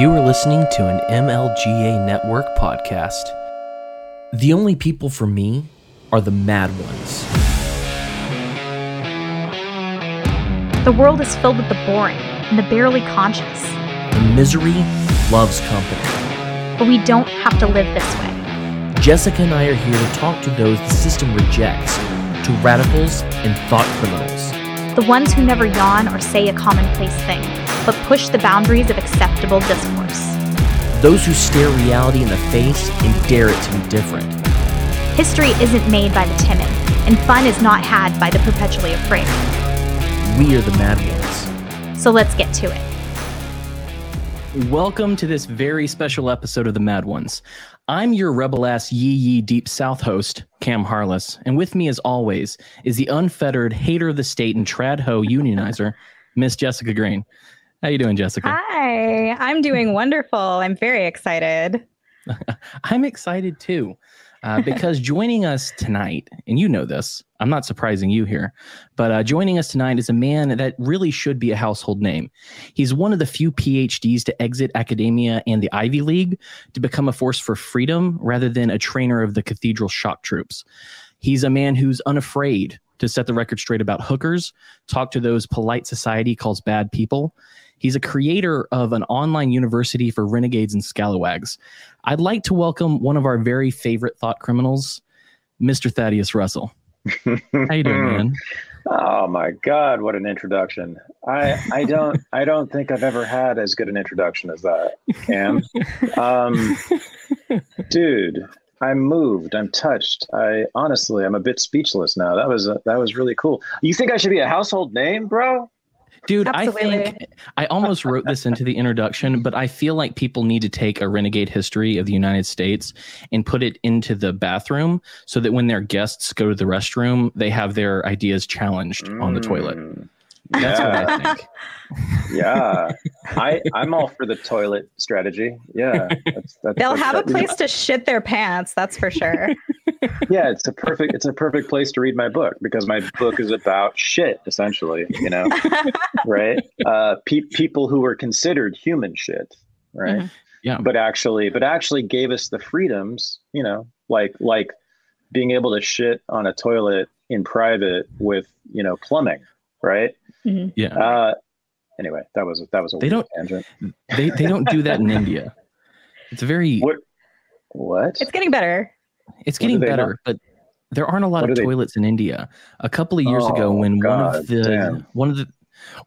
You are listening to an MLGA Network podcast. The only people for me are the mad ones. The world is filled with the boring and the barely conscious, The misery loves company. but we don't have to live this way. Jessica and I are here to talk to those the system rejects, to radicals and thought criminals. The ones who never yawn or say a commonplace thing, but push the boundaries of acceptable discourse. Those who stare reality in the face and dare it to be different. History isn't made by the timid, and fun is not had by the perpetually afraid. We are the mad ones. So let's get to it. Welcome to this very special episode of The Mad Ones. I'm your rebel ass yee yee deep south host, Cam Harless, and with me as always is the unfettered hater of the state and trad ho unionizer, Miss Jessica Green. How you doing, Jessica? Hi, I'm doing wonderful. I'm very excited. I'm excited too, uh, because joining us tonight, and you know this, I'm not surprising you here, but uh, joining us tonight is a man that really should be a household name. He's one of the few PhDs to exit academia and the Ivy League to become a force for freedom rather than a trainer of the cathedral shock troops. He's a man who's unafraid to set the record straight about hookers, talk to those polite society calls bad people. He's a creator of an online university for renegades and scalawags. I'd like to welcome one of our very favorite thought criminals, Mr. Thaddeus Russell. How you doing, man? Oh my God, what an introduction. I I don't I don't think I've ever had as good an introduction as that, Cam. Um, dude, I'm moved. I'm touched. I honestly I'm a bit speechless now. That was that was really cool. You think I should be a household name, bro? Dude, I Absolutely. think I almost wrote this into the introduction, but I feel like people need to take a renegade history of the United States and put it into the bathroom so that when their guests go to the restroom, they have their ideas challenged on the toilet. Mm. That's what Yeah, I think. yeah. I I'm all for the toilet strategy. Yeah, that's, that's, They'll that's- have a that- place to shit their pants, that's for sure. yeah it's a perfect it's a perfect place to read my book because my book is about shit essentially you know right uh pe- people who were considered human shit right Mhm. Yeah. but actually but actually gave us the freedoms you know like like being able to shit on a toilet in private with you know plumbing right Mhm. Yeah. uh anyway that was that was a They weird don't- tangent They they don't do that in India. It's very what what It's getting better. it's getting better, not- but there aren't a lot What of do they- toilets in India. A couple of years ago Oh, when one of the damn. one of the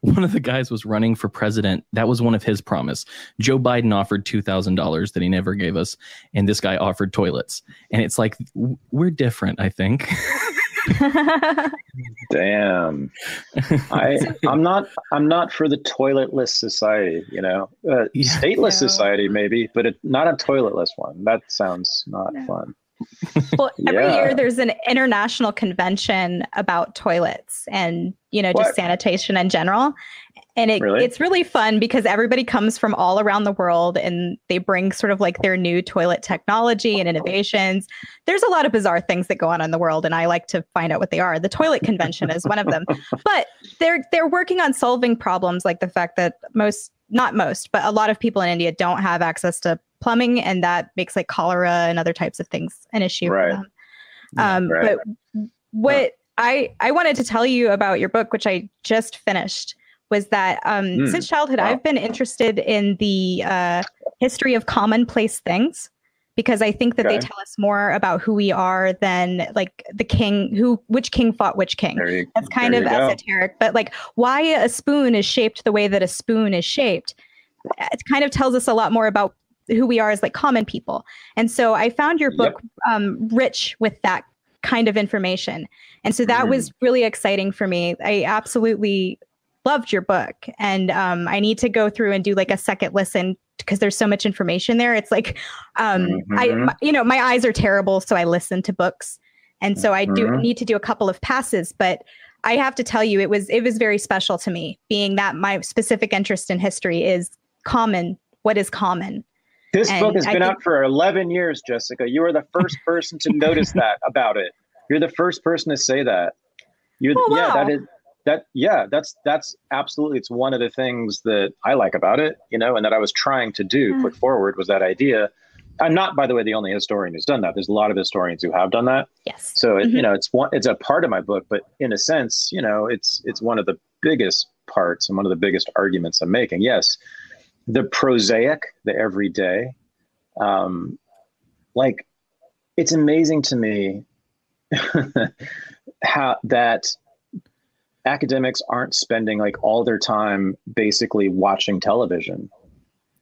one of the guys was running for president, that was one of his promise. Joe Biden offered two thousand dollars that he never gave us, and this guy offered toilets. And it's like we're different, I think. Damn. I I'm not I'm not for the toiletless society, you know. Uh, Yeah. stateless No. society maybe, but it, not a toiletless one. That sounds not No. fun. well, every Yeah. year there's an international convention about toilets and, you know, just What? sanitation in general. And it, Really? it's really fun because everybody comes from all around the world and they bring sort of like their new toilet technology and innovations. There's a lot of bizarre things that go on in the world, and I like to find out what they are. The toilet convention is one of them. But they're they're working on solving problems like the fact that most not most, but a lot of people in India don't have access to plumbing, and that makes like cholera and other types of things an issue Right. for them. Um, Right. But what I I wanted to tell you about your book, which I just finished, was that um, Hmm. since childhood Wow. I've been interested in the uh, history of commonplace things because I think that they tell us more about who we are than like the king who which king fought which king. You That's kind of esoteric, but like why a spoon is shaped the way that a spoon is shaped. It kind of tells us a lot more about who we are as like common people. And so I found your Yep. book um, rich with that kind of information. And so that Mm. was really exciting for me. I absolutely loved your book. And um, I need to go through and do like a second listen because there's so much information there. It's like, um, I, Mhm. my- you know, my eyes are terrible. So I listen to books. And so I do Mhm. need to do a couple of passes, but I have to tell you, it was, it was very special to me being that my specific interest in history is common. What is common? This and book has I been think- out for 11 years, Jessica. You are the first person to notice that about it. You're the first person to say that. You're Oh, yeah, wow. that is that yeah that's that's absolutely it's one of the things that i like about it you know and that i was trying to do put forward was that idea. I'm not by the way the only historian who's done that. There's a lot of historians who have done that. Yes. so it, Mhm. you know it's one it's a part of my book but in a sense you know it's it's one of the biggest parts and one of the biggest arguments i'm making. Yes the prosaic the everyday um like it's amazing to me how that academics aren't spending like all their time basically watching television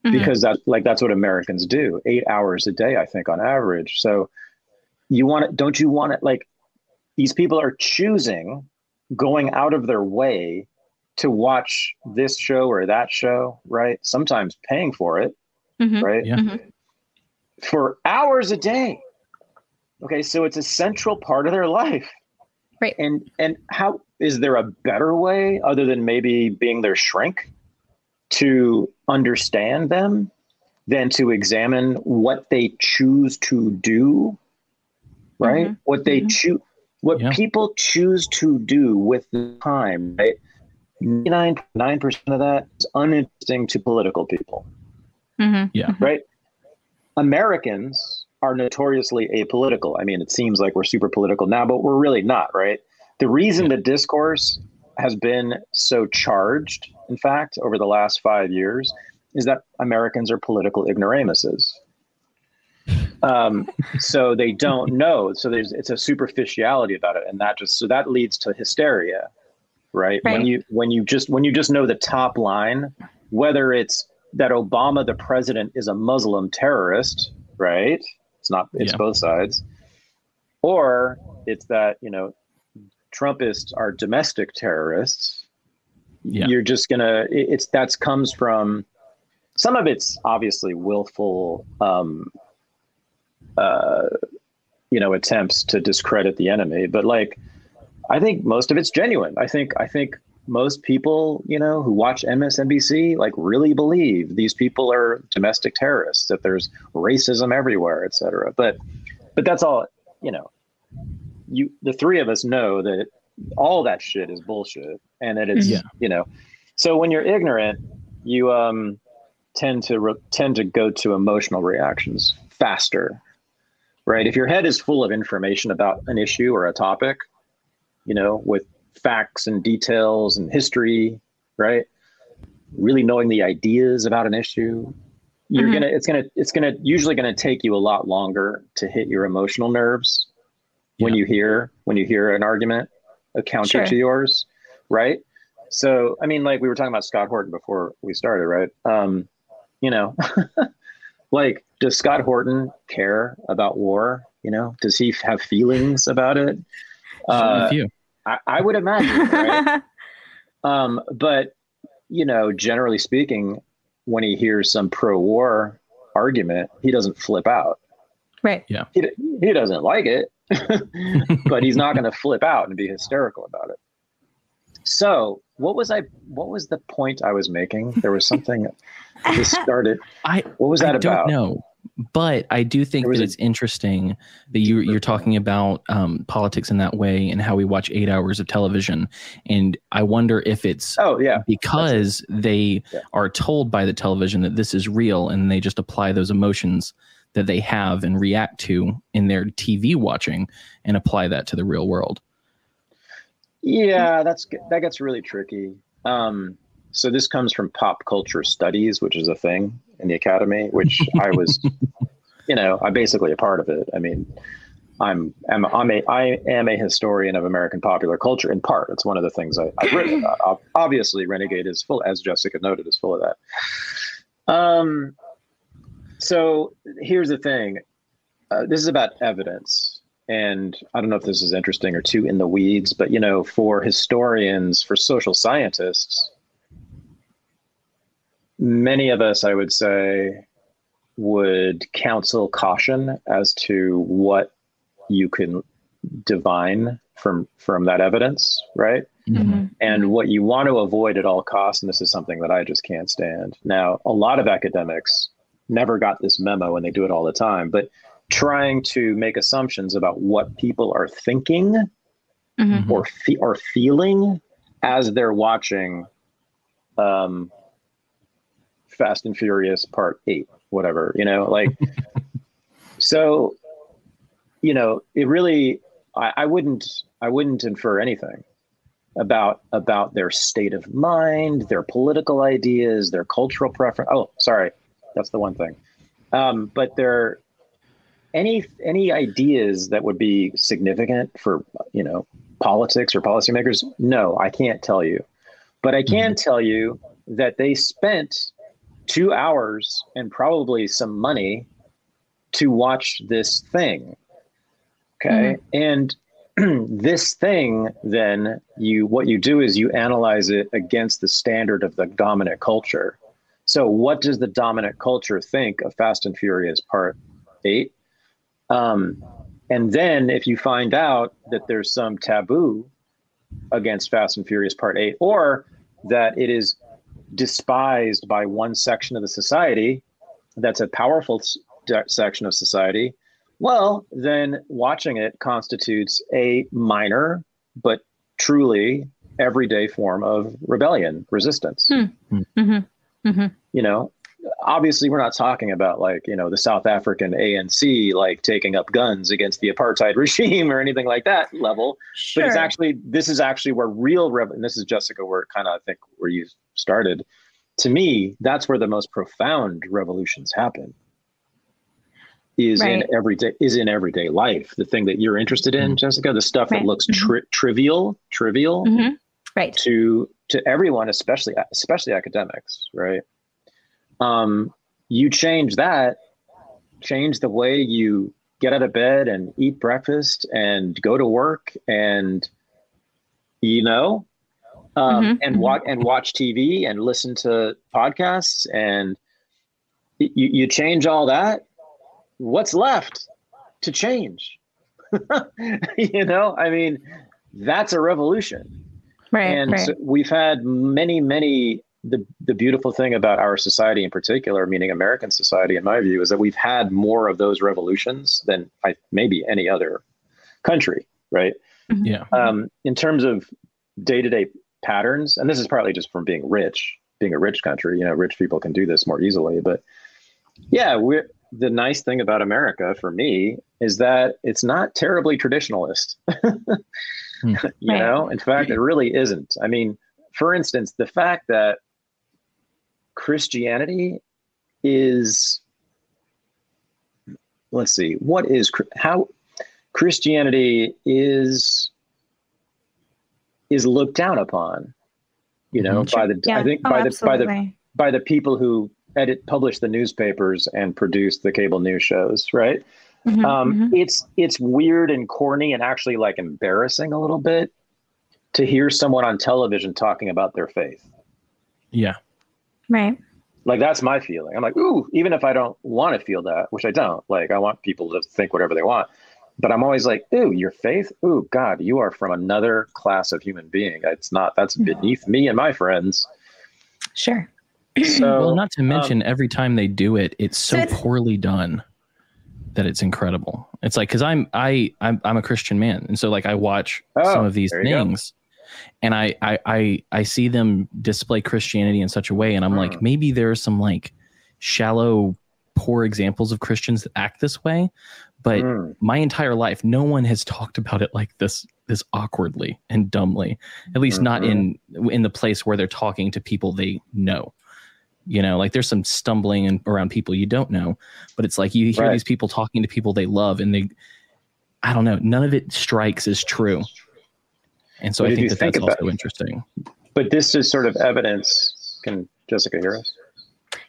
Mhm. because that like that's what Americans do eight hours a day I think on average so you want it don't you want it like these people are choosing going out of their way to watch this show or that show right sometimes paying for it Mhm. right Yeah. Mhm. for hours a day okay so it's a central part of their life Right. and and how is there a better way other than maybe being their shrink to understand them than to examine what they choose to do right Mhm. what they Mhm. choose what Yeah. people choose to do with the time right 99% of that is uninteresting to political people mm-hmm. Yeah. right? Americans are notoriously apolitical. I mean, it seems like we're super political now, but we're really not, right? The reason the discourse has been so charged, in fact, over the last five years, is that Americans are political ignoramuses. Um, so they don't know. So there's it's a superficiality about it, and that just so that leads to hysteria, right? When you when you just when you just know the top line, whether it's that Obama, the president, is a Muslim terrorist, right? It's not. It's Yeah. both sides, or it's that you know Trumpists are domestic terrorists. Yeah. You're just gonna. it- It's that's comes from. Some of it's obviously willful, um, uh, you know, attempts to discredit the enemy, but like, I think most of it's genuine. I think I think most people, you know, who watch MSNBC, like really believe these people are domestic terrorists, that there's racism everywhere, et cetera. But, but that's all, you know, you, the three of us know that all that shit is bullshit and that it's, Yeah. you know, so when you're ignorant, you, um, tend to re- tend to go to emotional reactions faster right if your head is full of information about an issue or a topic you know with facts and details and history right really knowing the ideas about an issue you're Mhm. gonna it's gonna it's gonna usually gonna take you a lot longer to hit your emotional nerves when Yeah. you hear when you hear an argument a counter Sure. to yours right so i mean like we were talking about scott horton before we started right um you know like does scott horton care about war you know does he have feelings about it uh, a few. I, I would imagine right um, but you know, generally speaking, when he hears some pro-war argument, he doesn't flip out. right. Yeah. He, he doesn't like it, but he's not going to flip out and be hysterical about it. So, what was I? What was the point I was making? There was something. This started. I What was that I about? don't know, but I do think that it's interesting that you, you're talking about um, politics in that way and how we watch eight hours of television. And I wonder if it's Oh yeah, because they Yeah. are told by the television that this is real and they just apply those emotions that they have and react to in their TV watching and apply that to the real world. Yeah, that's that gets really tricky. Um, so this comes from pop culture studies, which is a thing in the academy, which I was, you know, I'm basically a part of it. I mean, I'm I'm I'm a I am a historian of American popular culture in part. It's one of the things I, I've written about. Obviously, Renegade is full, as Jessica noted, is full of that. Um, so here's the thing. Uh, this is about evidence and I don't know if this is interesting or too in the weeds, but you know, for historians, for social scientists, many of us, I would say, would counsel caution as to what you can divine from from that evidence, right? Mhm. And what you want to avoid at all costs, and this is something that I just can't stand. Now, a lot of academics never got this memo and they do it all the time, but trying to make assumptions about what people are thinking Mhm. or fe- or feeling as they're watching um, Fast and Furious Part Eight, whatever you know, like. so, you know, it really, I, I wouldn't, I wouldn't infer anything about about their state of mind, their political ideas, their cultural preference. Oh, sorry, that's the one thing. Um, but there, any any ideas that would be significant for you know politics or policymakers? No, I can't tell you. But I can mm-hmm. tell you that they spent two hours and probably some money to watch this thing. Okay. Mm-hmm. And this thing then you what you do is you analyze it against the standard of the dominant culture so what does the dominant culture think of fast and furious part 8 um, and then if you find out that there's some taboo against fast and furious part 8 or that it is despised by one section of the society that's a powerful section of society well, then watching it constitutes a minor but truly everyday form of rebellion, resistance. Hmm. Mm-hmm. Mm-hmm. You know, obviously we're not talking about like you know the South African ANC like taking up guns against the apartheid regime or anything like that level. Sure. But it's actually this is actually where real rev- and this is Jessica where kind of I think where you started. To me, that's where the most profound revolutions happen is right. in everyday is in everyday life. The thing that you're interested in, mm-hmm. Jessica, the stuff right. that looks mm-hmm. tri- mm-hmm. trivial, trivial, mm-hmm. right to to everyone, especially especially academics, right? Um, you change that, change the way you get out of bed and eat breakfast and go to work and you know um, mm-hmm. and watch and watch TV and listen to podcasts and you, you change all that what's left to change? you know, I mean, that's a revolution. Right. And right. So we've had many, many. The, the beautiful thing about our society in particular, meaning American society, in my view, is that we've had more of those revolutions than I, maybe any other country, right? Mm-hmm. Yeah. Um, in terms of day to day patterns, and this is partly just from being rich, being a rich country, you know, rich people can do this more easily. But yeah, we're the nice thing about America for me is that it's not terribly traditionalist. Hmm. you know, in fact, it really isn't. I mean, for instance, the fact that Christianity is, let's see, what is how Christianity is is looked down upon. You know, mm-hmm. by the yeah. I think oh, by the by the by the people who edit, publish the newspapers and produce the cable news shows, right? Mm-hmm, um, mm-hmm. It's it's weird and corny and actually like embarrassing a little bit to hear someone on television talking about their faith. Yeah. Right. Like that's my feeling. I'm like, ooh, even if I don't want to feel that, which I don't. Like I want people to think whatever they want. But I'm always like, ooh, your faith? Ooh, God, you are from another class of human being. It's not that's beneath me and my friends. Sure. So, well, not to mention, um, every time they do it, it's so it's, poorly done that it's incredible. It's like because I'm I I'm I'm a Christian man, and so like I watch oh, some of these things, and I, I I I see them display Christianity in such a way, and I'm like, hmm. maybe there are some like shallow, poor examples of Christians that act this way, but mm. my entire life, no one has talked about it like this this awkwardly and dumbly. At least mm-hmm. not in in the place where they're talking to people they know you know like there's some stumbling and around people you don't know but it's like you hear right. these people talking to people they love and they i don't know none of it strikes as true and so but i think that think that's also interesting. But this is sort of evidence. Can jessica hear us?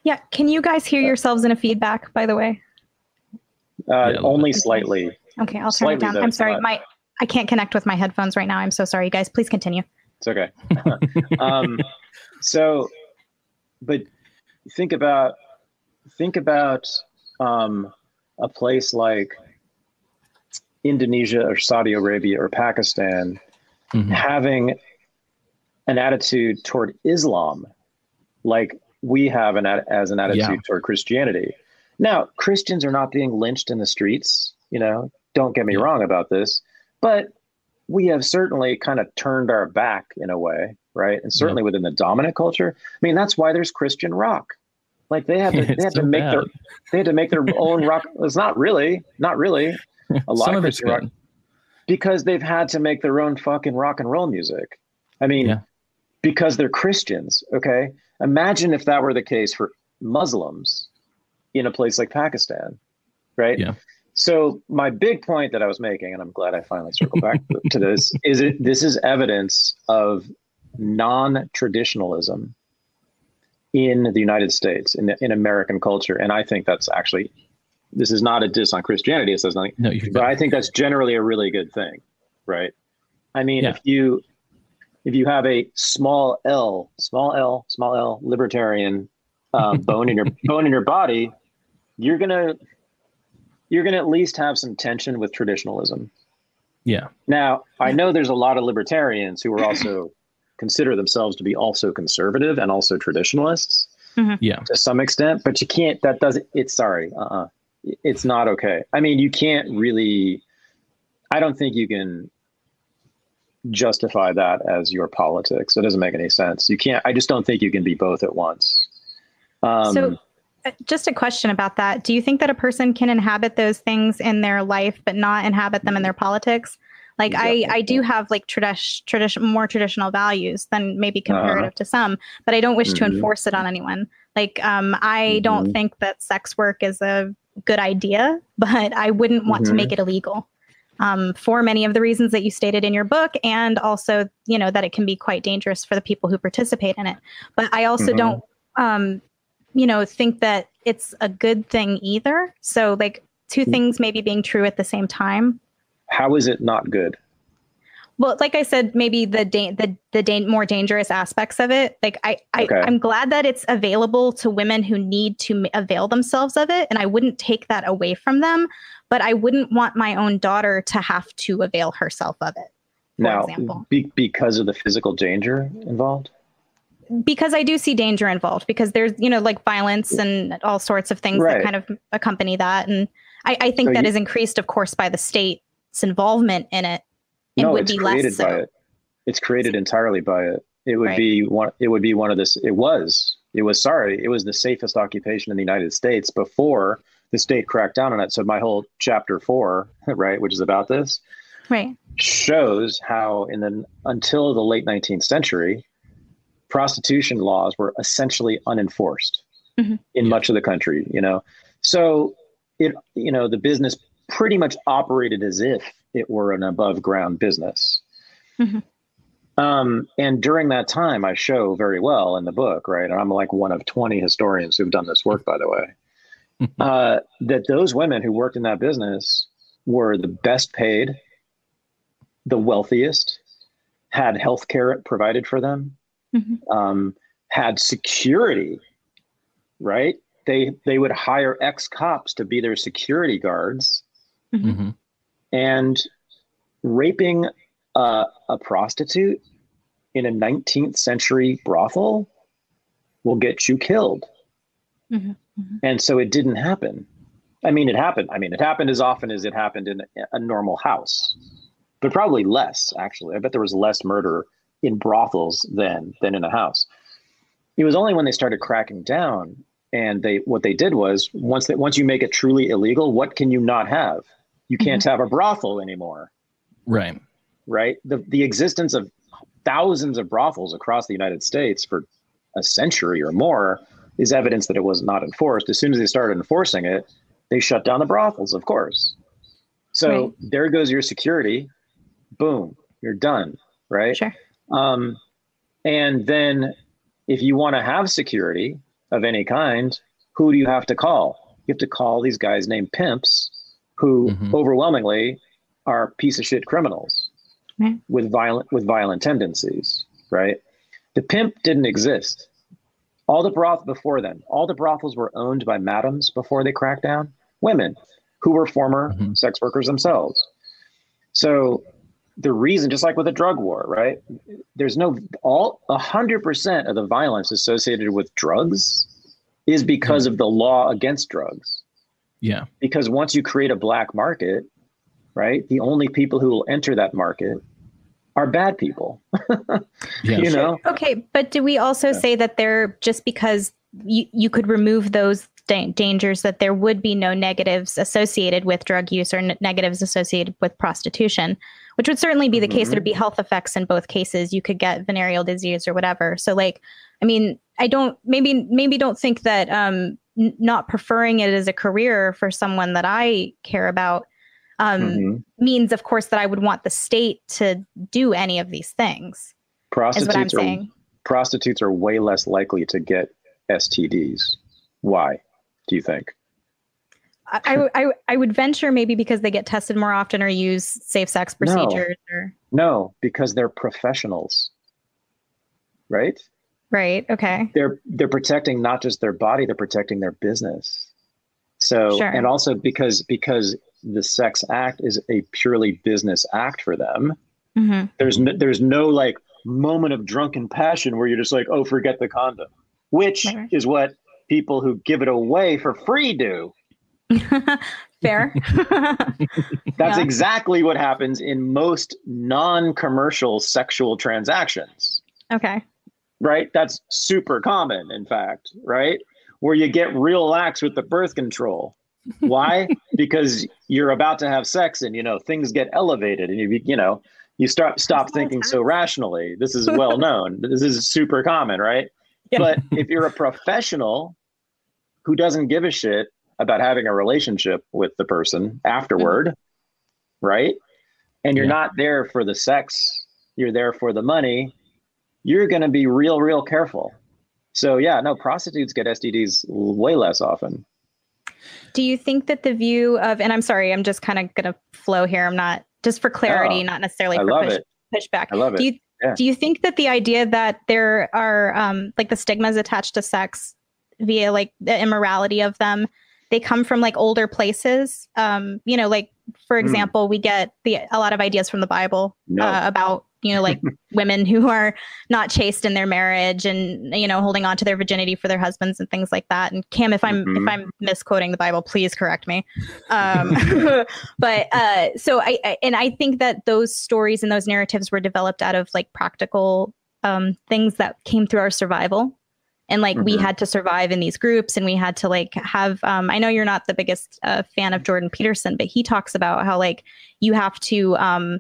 Yeah. Can you guys hear yourselves in a feedback by the way? Uh, yeah, only bit. slightly. Okay i'll turn it down. i'm sorry. my i can't connect with my headphones right now. I'm so sorry you guys. Please continue. It's okay. Um, so but think about think about um, a place like Indonesia or Saudi Arabia or Pakistan mm-hmm. having an attitude toward Islam like we have an as an attitude yeah. toward Christianity. Now, Christians are not being lynched in the streets, you know, don't get me yeah. wrong about this, but we have certainly kind of turned our back in a way right? And certainly within the dominant culture. I mean, that's why there's Christian rock. Like they had to, they had so to make bad. their they had to make their own rock. It's not really, not really a lot Some of of it's Christian rock good. Because they've had to make their own fucking rock and roll music. I mean, Yeah. because they're Christians. Okay, imagine if that were the case for Muslims in a place like Pakistan, right? Yeah. So my big point that I was making, and I'm glad I finally circled back to this, is it this is evidence of non-traditionalism in the United States, in in American culture, and I think that's actually this is not a diss on Christianity. It says nothing, No, you're but good. I think that's generally a really good thing, right? I mean, Yeah. if you if you have a small L, small L, small L libertarian um, bone in your bone in your body, you're gonna you're gonna at least have some tension with traditionalism. Yeah. Now, I know there's a lot of libertarians who are also consider themselves to be also conservative and also traditionalists Yeah. to some extent, but you can't. That doesn't. It's sorry. Uh. uh It's not okay. I mean, you can't really. I don't think you can justify that as your politics. It doesn't make any sense. You can't. I just don't think you can be both at once. Um, So, uh, just a question about that. Do you think that a person can inhabit those things in their life, but not inhabit them in their politics? Like I, I do have like tradition, tradition, more traditional values than maybe comparative to some, but I don't wish to Mhm. enforce it on anyone. Like, um, I don't Mhm. think that sex work is a good idea, but I wouldn't want to Mhm. make it illegal. Um, for many of the reasons that you stated in your book, and also, you know, that it can be quite dangerous for the people who participate in it. But I also Mhm. don't um, you know, think that it's a good thing either. So like two Mm. things maybe being true at the same time. how is it not good? Well, like I said, maybe the da- the the da- more dangerous aspects of it. Like I, I Okay. I'm glad that it's available to women who need to avail themselves of it, and I wouldn't take that away from them. But I wouldn't want my own daughter to have to avail herself of it. For now, example. be, because of the physical danger involved. because I do see danger involved because there's you know like violence and all sorts of things Right. that kind of accompany that and I, I think So that you- is increased of course by the state's involvement in it and no, would it's be created less so. by it. It's created entirely by it. It would Right. be one. It would be one of this. It was. It was. Sorry. It was the safest occupation in the United States before the state cracked down on it. So my whole chapter four, right, which is about this, Right. shows how in the until the late 19th century, prostitution laws were essentially unenforced Mhm. in much of the country. You know, so it you know the business pretty much operated as if it were an above ground business. Mhm. Um, and during that time, I show very well in the book, right? And I'm like one of 20 historians who've done this work, by the way, uh, that those women who worked in that business were the best paid, the wealthiest, had health care provided for them, Mhm. um, had security, right? They they would hire ex cops to be their security guards, hmm and raping uh, a prostitute in a 19th century brothel will get you killed. Mhm, mhm. And so it didn't happen. I mean, it happened. I mean, it happened as often as it happened in a normal house, but probably less, actually. I bet there was less murder in brothels then than in a house. It was only when they started cracking down and they what they did was once that once you make it truly illegal, what can you not have? You can't have a brothel anymore Right. right? The the existence of thousands of brothels across the United States for a century or more is evidence that it was not enforced. As soon as they started enforcing it, they shut down the brothels, of course. So Right. there goes your security. Boom, you're done, right? Sure. Um, and then if you want to have security of any kind, who do you have to call? You have to call these guys named pimps who Mhm. overwhelmingly are piece of shit criminals Right. with violent with violent tendencies, right? The pimp didn't exist. All the broth before then, all the brothels were owned by madams before they cracked down, women who were former Mhm. sex workers themselves. So the reason, just like with a drug war, right? There's no all a hundred percent of the violence associated with drugs is because of the law against drugs. Yeah. Because once you create a black market, right, the only people who will enter that market are bad people. Yeah. you know, Okay, but do we also Yeah. say that there just because you you could remove those da- dangers that there would be no negatives associated with drug use or n- negatives associated with prostitution, which would certainly be the case. Mhm. There'd be health effects in both cases. You could get venereal disease or whatever. So like, I mean, I don't maybe maybe don't think that um n- not preferring it as a career for someone that I care about um Mhm. means of course that I would want the state to do any of these things. Prostitutes what I'm are saying. prostitutes are way less likely to get STDs. Why? Do you think? I, I, I- would venture maybe because they get tested more often or use safe sex No. procedures or No, because they're professionals. Right? Right. Okay. They're they're protecting not just their body, they're protecting their business. So Sure. and also because because the sex act is a purely business act for them. hmm There's no, there's no like moment of drunken passion where you're just like, oh, forget the condom, which Right. is what people who give it away for free do. Fair. That's Yeah. exactly what happens in most non-commercial sexual transactions, okay. Right? That's super common, in fact, right? Where you get real lax with the birth control. Why? because you're about to have sex and you know things get elevated and you you know you start stop That's thinking so rationally. This is well known. this is super common, right? Yeah. But if you're a professional who doesn't give a shit about having a relationship with the person afterward, right? And you're Yeah. not there for the sex, you're there for the money, you're going to be real, real careful. So, yeah, no, prostitutes get STDs way less often. Do you think that the view of, and I'm sorry, I'm just kind of going to flow here. I'm not, just for clarity, Oh, not necessarily I for love push, it. pushback. I love Do it. you, Yeah. do you think that the idea that there are um, like the stigmas attached to sex via like the immorality of them, they come from like older places? Um, you know, like for Hmm. example, we get the a lot of ideas from the Bible No. uh, about you know like women who are not chaste in their marriage and you know holding on to their virginity for their husbands and things like that. And Cam, if I'm Mhm. if I'm misquoting the Bible, please correct me. Um, but uh, so I, I and I think that those stories and those narratives were developed out of like practical um, things that came through our survival. And like we Mhm. had to survive in these groups, and we had to like have. Um, I know you're not the biggest uh, fan of Jordan Peterson, but he talks about how like you have to um,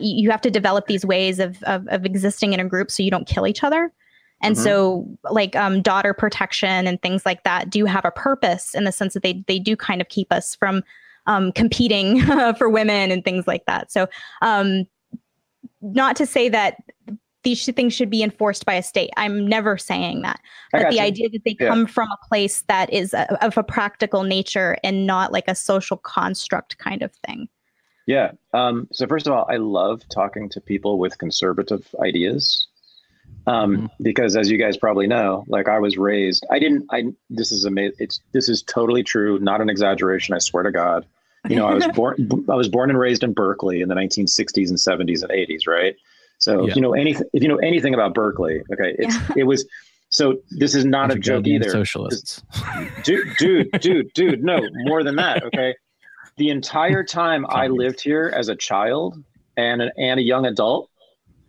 you have to develop these ways of, of of existing in a group so you don't kill each other. And Mhm. so like um, daughter protection and things like that do have a purpose in the sense that they they do kind of keep us from um, competing for women and things like that. So um, not to say that these things should be enforced by a state. I'm never saying that. But the you. idea that they Yeah. come from a place that is a, of a practical nature and not like a social construct kind of thing. Yeah. Um, so first of all, I love talking to people with conservative ideas. Um, because as you guys probably know, like I was raised, I didn't, I, this is amazing. It's, this is totally true. Not an exaggeration. I swear to God, you know, I was born, I was born and raised in Berkeley in the 1960s and 70s and 80s. Right. So Yeah. if you know anything, if you know anything about Berkeley, okay, it's, it was, so this is not a joke either Socialists. dude, dude, dude, dude, no, more than that. Okay. The entire time I lived here as a child and an, and a young adult,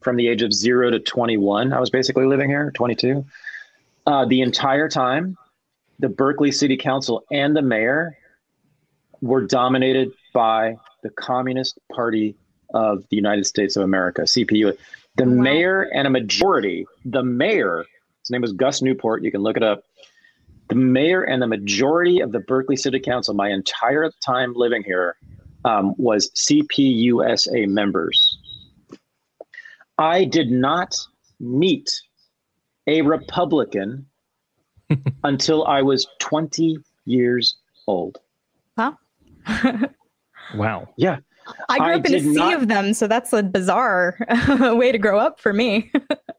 from the age of zero to 21, I was basically living here, 22. Uh, the entire time, the Berkeley City Council and the mayor were dominated by the Communist Party of the United States of America, CPU. The Wow. mayor and a majority, the mayor, his name was Gus Newport, you can look it up. The mayor and the majority of the Berkeley City Council, my entire time living here, um, was CPUSA members. I did not meet a Republican until I was 20 years old. Wow. Yeah. I grew I up in a sea not- of them, so that's a bizarre way to grow up for me.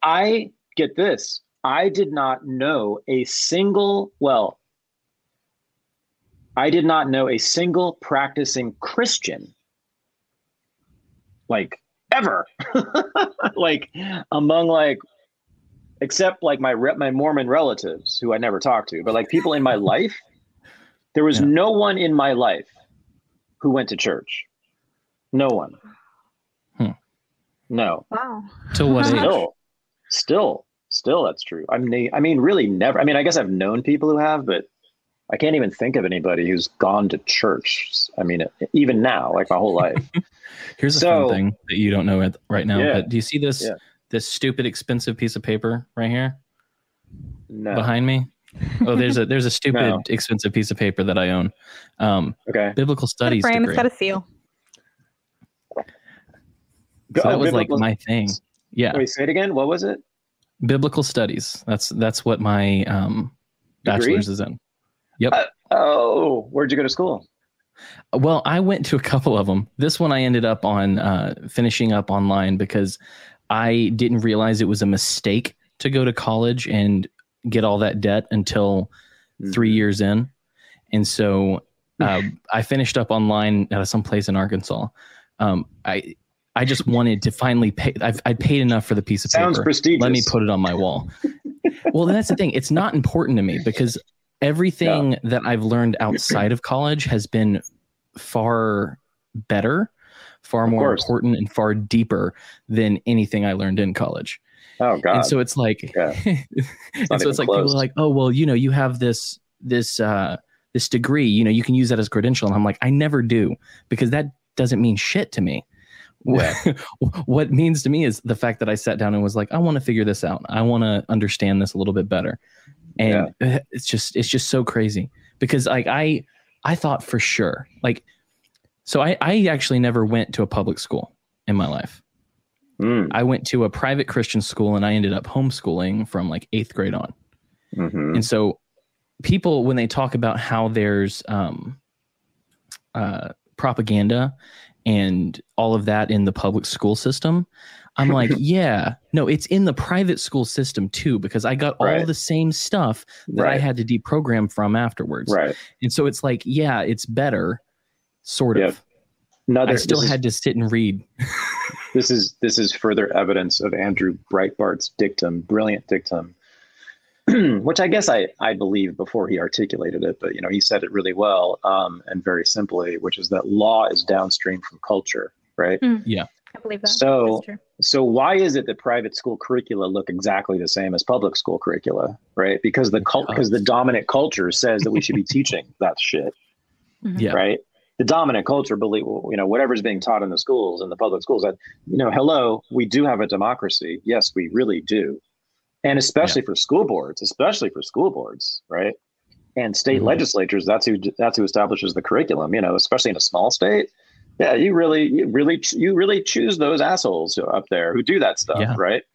I get this. I did not know a single, well, I did not know a single practicing Christian, like ever, like among like, except like my re- my Mormon relatives who I never talked to, but like people in my life, there was Yeah. no one in my life who went to church. No one. Hmm. No. Wow. Till what age? Still, still, still, that's true. I mean, I mean, really, never. I mean, I guess I've known people who have, but I can't even think of anybody who's gone to church. I mean, even now, like my whole life. Here's a fun thing that you don't know at- right now. Yeah. But do you see this Yeah. this stupid expensive piece of paper right here No. behind me? Oh, there's a there's a stupid No. expensive piece of paper that I own. Um, Okay. biblical Got a studies frame. degree. It's got a seal. so that Oh, was like my thing. Yeah, Wait, say it again. What was it? Biblical studies. That's that's what my um, bachelor's is in. Yep. Uh, Oh, where'd you go to school? Well, I went to a couple of them. This one I ended up on uh, finishing up online because I didn't realize it was a mistake to go to college and get all that debt until Mm-hmm. three years in. And so uh, I finished up online at some place in Arkansas. Um, I I just wanted to finally pay. I've, I paid enough for the piece of Sounds paper. prestigious. Let me put it on my wall. well, that's the thing. It's not important to me because everything that I've learned outside of college has been far better, far Of more course. important, and far deeper than anything I learned in college. Oh God. And so it's like, Yeah. and so it's like people are like, oh well, you know, you have this this uh this degree, you know, you can use that as credential. And I'm like, I never do because that doesn't mean shit to me. Yeah. what means to me is the fact that I sat down and was like, I want to figure this out. I want to understand this a little bit better. And it's just it's just so crazy because like I I thought for sure like so I I actually never went to a public school in my life. Mm, I went to a private Christian school and I ended up homeschooling from like eighth grade on. mhm. And so people, when they talk about how there's um, uh, propaganda and all of that in the public school system, I'm like, yeah, no, it's in the private school system too, because I got all Right. the same stuff that I had to deprogram from afterwards. Right. And so it's like, yeah, it's better, sort Yep. of. Another. I still this is- had to sit and read. this is this is further evidence of Andrew Breitbart's dictum, brilliant dictum, which I guess I I believe before he articulated it, but you know he said it really well um, and very simply, which is that law is downstream from culture, right? Yeah. I believe that. So- So why is it that private school curricula look exactly the same as public school curricula, right? Because the cult, because the dominant culture says that we should be teaching that shit, Yeah. right? The dominant culture believe you know whatever's being taught in the schools in the public schools that you know hello we do have a democracy yes we really do, and especially for school boards especially for school boards right? And state Mhm. legislatures that's who that's who establishes the curriculum you know especially in a small state. Yeah you really you really you really choose those assholes up there who do that stuff Yeah. right?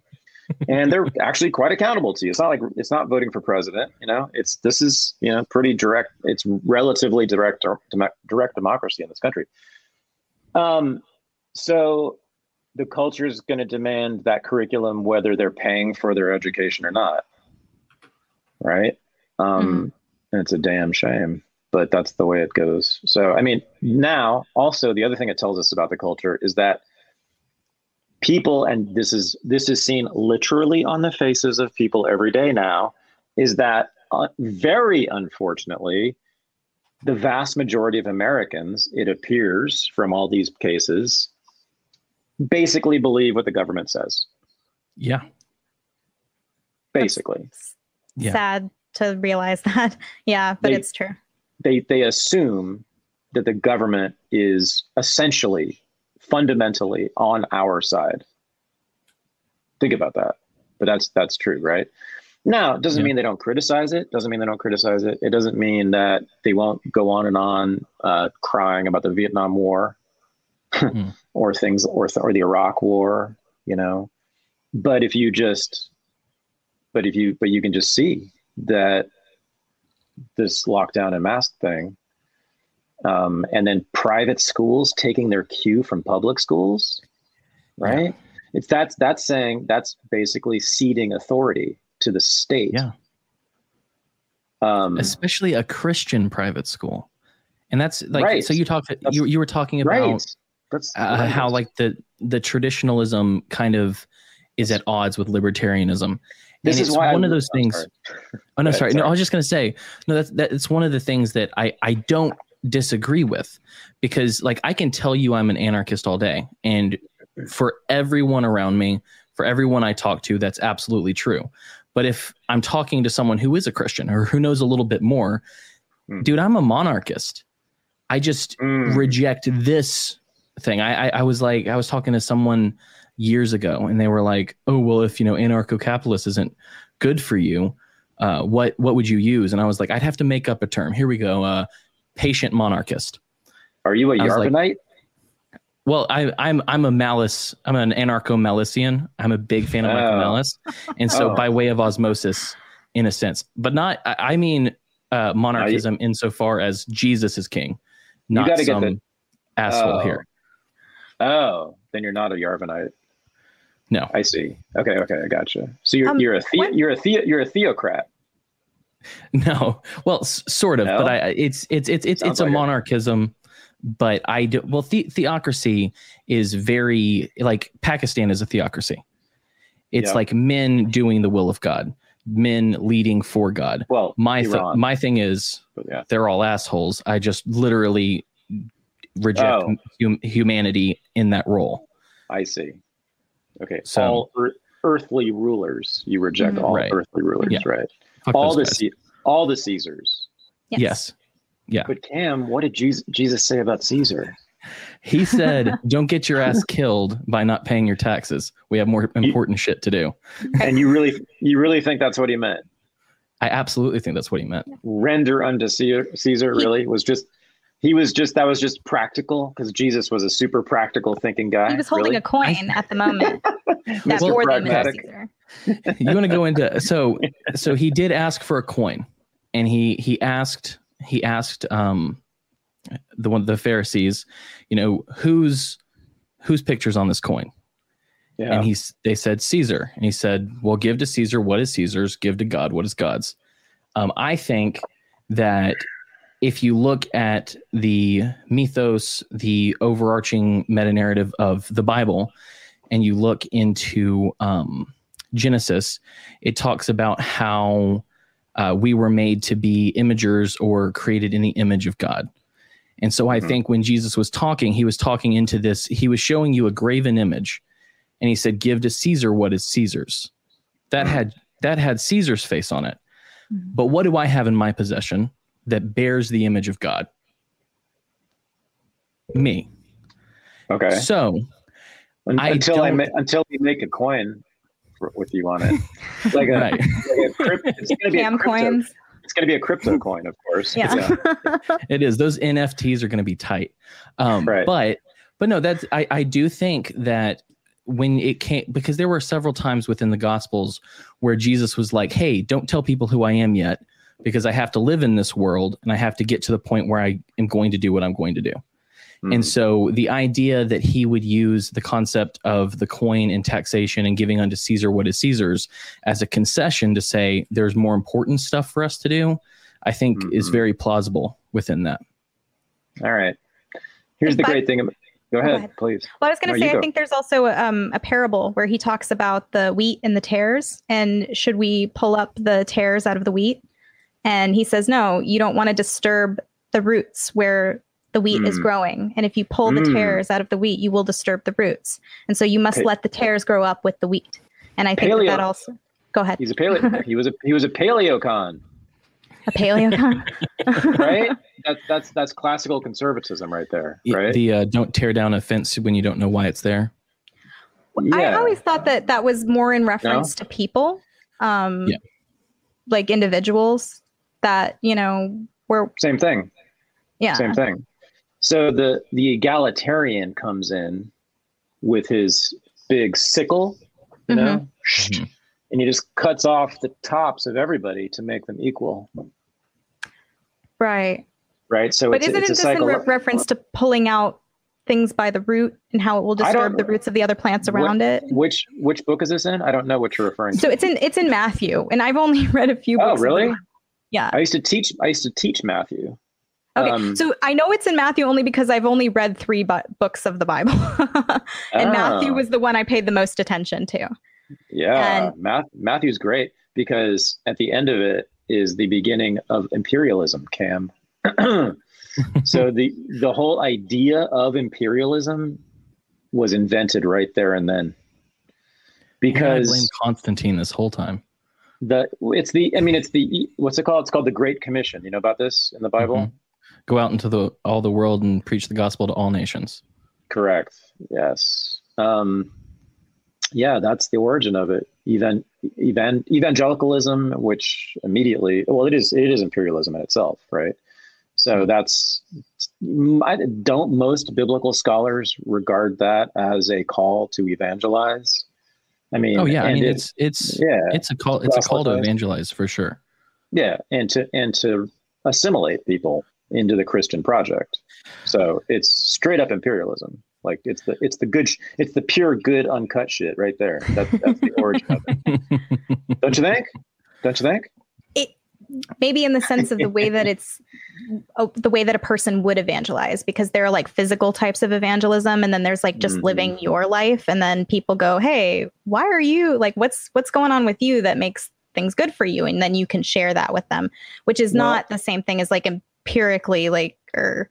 And they're actually quite accountable to you. It's not like it's not voting for president you know? It's this is you know pretty direct it's relatively direct direct democracy in this country. Um so the culture is going to demand that curriculum whether they're paying for their education or not right? Um and it's a damn shame but that's the way it goes. So i mean now also the other thing it tells us about the culture is that people and this is this is seen literally on the faces of people every day now is that uh, very unfortunately the vast majority of americans it appears from all these cases basically believe what the government says Yeah. basically Yeah. Sad to realize that. Yeah, but They- it's true. they they assume that the government is essentially fundamentally on our side think about that but that's that's true right now it doesn't Yeah. mean they don't criticize it doesn't mean they don't criticize it it doesn't mean that they won't go on and on uh, crying about the vietnam war Hmm. or things or, or the iraq war you know but if you just but if you but you can just see that this lockdown and mask thing um, and then private schools taking their cue from public schools right it's that's that's saying that's basically ceding authority to the state Yeah. um, especially a Christian private school. And that's like Right. so you talked you you were talking about right that's uh, how like the the traditionalism kind of is at odds with libertarianism. this and is why one I, of those I'm things. sorry. Oh no, ahead, sorry. No. I was just gonna say no. That's that. It's one of the things that I I don't disagree with because like I can tell you I'm an anarchist all day, and for everyone around me, for everyone I talk to, that's absolutely true. But if I'm talking to someone who is a Christian or who knows a little bit more, Hmm. dude, I'm a monarchist. I just Mm. reject this thing. I, I I was like I was talking to someone years ago, and they were like, "Oh well, if you know anarcho-capitalist isn't good for you, uh, what what would you use?" And I was like, "I'd have to make up a term. Here we go. Uh, patient monarchist." Are you a was like- Well, I, I'm I'm a malice. I'm an anarcho-malician. I'm a big fan of Michael Oh. Malice, and so Oh. by way of osmosis, in a sense, but not. I, I mean uh, monarchism insofar as Jesus is king, not gotta get some the- asshole Oh. here. Oh, then you're not a Yarvinite. No. I see. Okay, okay, I gotcha. So you're Um, you're a the- when- you're a the- you're a theocrat. No, well, s- sort of, No? but I it's it's it's it's Sounds it's a like it. monarchism, but I do well. The, theocracy is very like Pakistan is a theocracy. It's Yeah. like men doing the will of God, men leading for God. Well, My th- my thing is yeah. they're all assholes. I just literally reject Oh. hum- humanity in that role. I see. Okay. So- all ear- earthly rulers, you reject Mhm. all Right. earthly rulers, Yeah. right? Fuck all the guys. Ce- all the Caesars. yes. Yes. Yeah. But Cam, what did Jesus, Jesus say about Caesar? He said, "Don't get your ass killed by not paying your taxes. We have more important shit to do." And you really you really think that's what he meant? I absolutely think that's what he meant. Render unto Caesar, Caesar He- really was just he was just that was just practical because Jesus was a super practical thinking guy. He was holding really. a coin at the moment that Mr. bore the Pragmatic. You want to go into so so he did ask for a coin and he he asked he asked um the one the pharisees you know whose whose pictures on this coin Yeah. and he's they said caesar and he said well give to caesar what is caesar's give to god what is god's um, i think that if you look at the mythos the overarching meta narrative of the bible and you look into um, Genesis, it talks about how uh, we were made to be imagers or created in the image of God. And so I Mhm. think when Jesus was talking, he was talking into this, he was showing you a graven image. And he said, Give to Caesar what is Caesar's. That Mhm. had that had Caesar's face on it. Mhm. But what do I have in my possession that bears the image of God? Me. okay. So Un- I until I don't- ma- until we make a coin for, with you on it, like a, right. like a crypt, it's gonna be a Cam crypto, coins. It's gonna be a crypto coin, of course. Yeah. it is those nfts are going to be tight um Right. but but no that's i i do think that when it came because there were several times within the gospels where jesus was like hey don't tell people who i am yet because i have to live in this world and i have to get to the point where i am going to do what i'm going to do Mhm. and so the idea that he would use the concept of the coin and taxation and giving unto Caesar what is Caesar's as a concession to say there's more important stuff for us to do, I think is Mhm. very plausible within that. All right. Here's the If I- great thing. About, go ahead, ahead. please. Well, I was going to you say. I think there's also um, a parable where he talks about the wheat and the tares, and should we pull up the tares out of the wheat? And he says, no, you don't want to disturb the roots where the wheat is Mm. growing. And if you pull the Mm. tares out of the wheat, you will disturb the roots. And so you must Pa- let the tares grow up with the wheat. And I think that, Paleo. that also. Go ahead. He's a paleo. he was a he was a paleocon, A paleo. right? that's that's that's classical conservatism right there, right? The uh, don't tear down a fence when you don't know why it's there. I Yeah. always thought that that was more in reference to people, um, Yeah. like individuals that you know we're Same thing. yeah Same thing. So the the egalitarian comes in with his big sickle, you know, Mhm. and he just cuts off the tops of everybody to make them equal, right. right? So But it's, isn't it's it a this in re- reference to pulling out things by the root and how it will disturb the roots of the other plants What- around it? which which book is this in? I don't know what you're referring So to. So it's in it's in Matthew, and I've only read a few. Oh, books of the really? Bible. Yeah. I used to teach. I used to teach Matthew. Okay. Um, so I know it's in Matthew only because I've only read three bu- books of the Bible, and Matthew ah, was the one I paid the most attention to. yeah. and- Math, Matthew's great because at the end of it is the beginning of imperialism. Cam. so the the whole idea of imperialism was invented right there and then. Why did I blame Because Constantine this whole time. The it's the I mean it's the what's it called? It's called the Great Commission. You know about this in the Bible? Mhm. Go out into the all the world and preach the gospel to all nations. Correct. Yes. Um, yeah, that's the origin of it. Even even evangelicalism, which immediately well, it is it is imperialism in itself, right? So that's I, don't most biblical scholars regard that as a call to evangelize. I mean, Oh yeah, I and mean it's it's yeah, it's a call it's a call to evangelize for sure. yeah, and to and to assimilate people into the Christian project. So it's straight up imperialism. Like it's the it's the good sh- it's the pure good uncut shit right there. That, that's the origin of it. Don't you think? Don't you think? Maybe in the sense of the way that it's oh, the way that a person would evangelize because there are like physical types of evangelism and then there's like just Mhm. living your life and then people go hey why are you like what's what's going on with you that makes things good for you and then you can share that with them which is Well- not the same thing as like empirically like or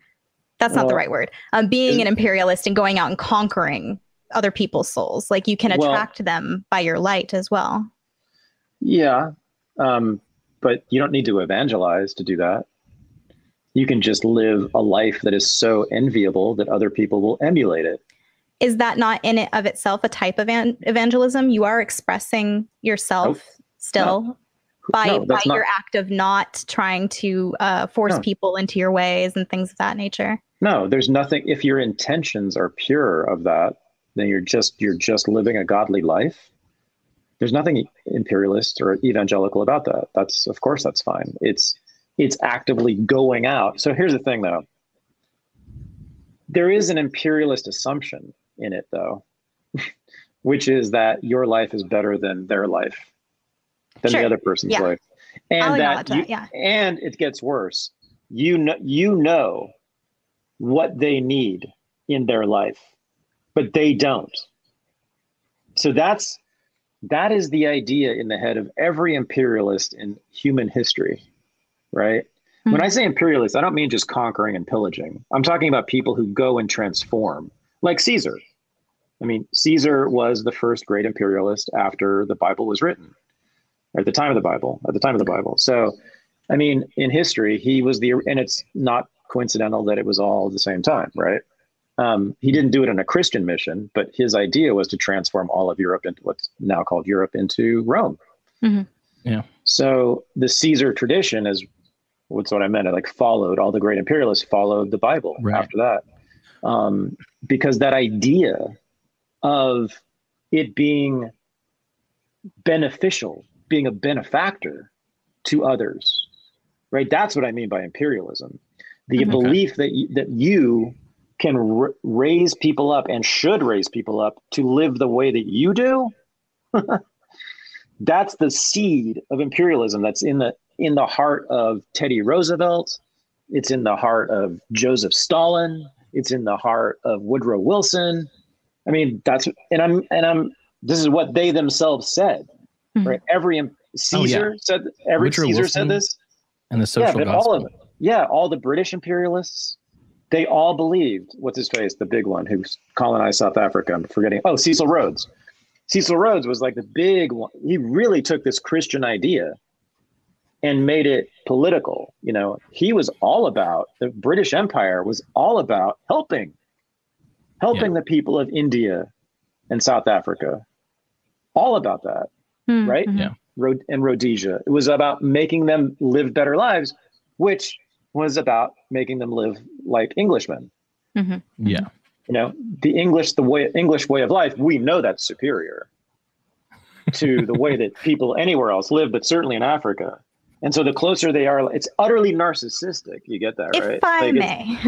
that's not the right word um, being an imperialist and going out and conquering other people's souls like you can Well- attract them by your light as well Yeah. Um, but you don't need to evangelize to do that. You can just live a life that is so enviable that other people will emulate it. is that not in it of itself a type of evan- evangelism? You are expressing yourself Nope. still by No, by not- your act of not trying to uh, force No. people into your ways and things of that nature. No, there's nothing if your intentions are pure of that, then you're just you're just living a godly life. There's nothing imperialist or evangelical about that. That's of course that's fine. It's it's actively going out. So here's the thing though. There is an imperialist assumption in it though, which is that your life is better than their life, than Sure. the other person's Yeah. life. And that, you, that, yeah. and it gets worse. You know you know what they need in their life, but they don't. So that's that is the idea in the head of every imperialist in human history, right? When I hmm. say imperialist, I don't mean just conquering and pillaging. I'm talking about people who go and transform, like Caesar. I mean, Caesar was the first great imperialist after the Bible was written, or at the time of the Bible, at the time of the Bible. So, I mean, in history, he was the, and it's not coincidental that it was all at the same time, right? Um, he didn't do it in a Christian mission, but his idea was to transform all of Europe into what's now called Europe into Rome. Mhm. Yeah. So the Caesar tradition is what's what I meant. I like followed all the great imperialists followed the Bible Right. after that, um, because that idea of it being beneficial, being a benefactor to others, right? That's what I mean by imperialism. The. Okay. belief that you, that you can r- raise people up and should raise people up to live the way that you do. that's the seed of imperialism that's in the in the heart of Teddy Roosevelt. It's in the heart of Joseph Stalin. It's in the heart of Woodrow Wilson. I mean, that's and I'm and I'm. This is what they themselves said, Mhm. right? Every im- Caesar said every Woodrow Caesar Wilson, said this. And the social yeah, but gospel. all of it. Yeah, all the British imperialists, they all believed. What's his face? The big one who colonized South Africa. I'm forgetting. Oh, Cecil Rhodes. Cecil Rhodes was like the big one. He really took this Christian idea and made it political. You know, he was all about the British Empire was all about helping, helping the people of India and South Africa. All about that Mhm. right? Mhm. Yeah. Rhod- and Rhodesia. It was about making them live better lives, which was about making them live like Englishmen. Mhm. Yeah. You know, the English, the way English way of life, we know that's superior to the way that people anywhere else live, but certainly in Africa. And so the closer they are, it's utterly narcissistic. You get that, right? If I Like, may,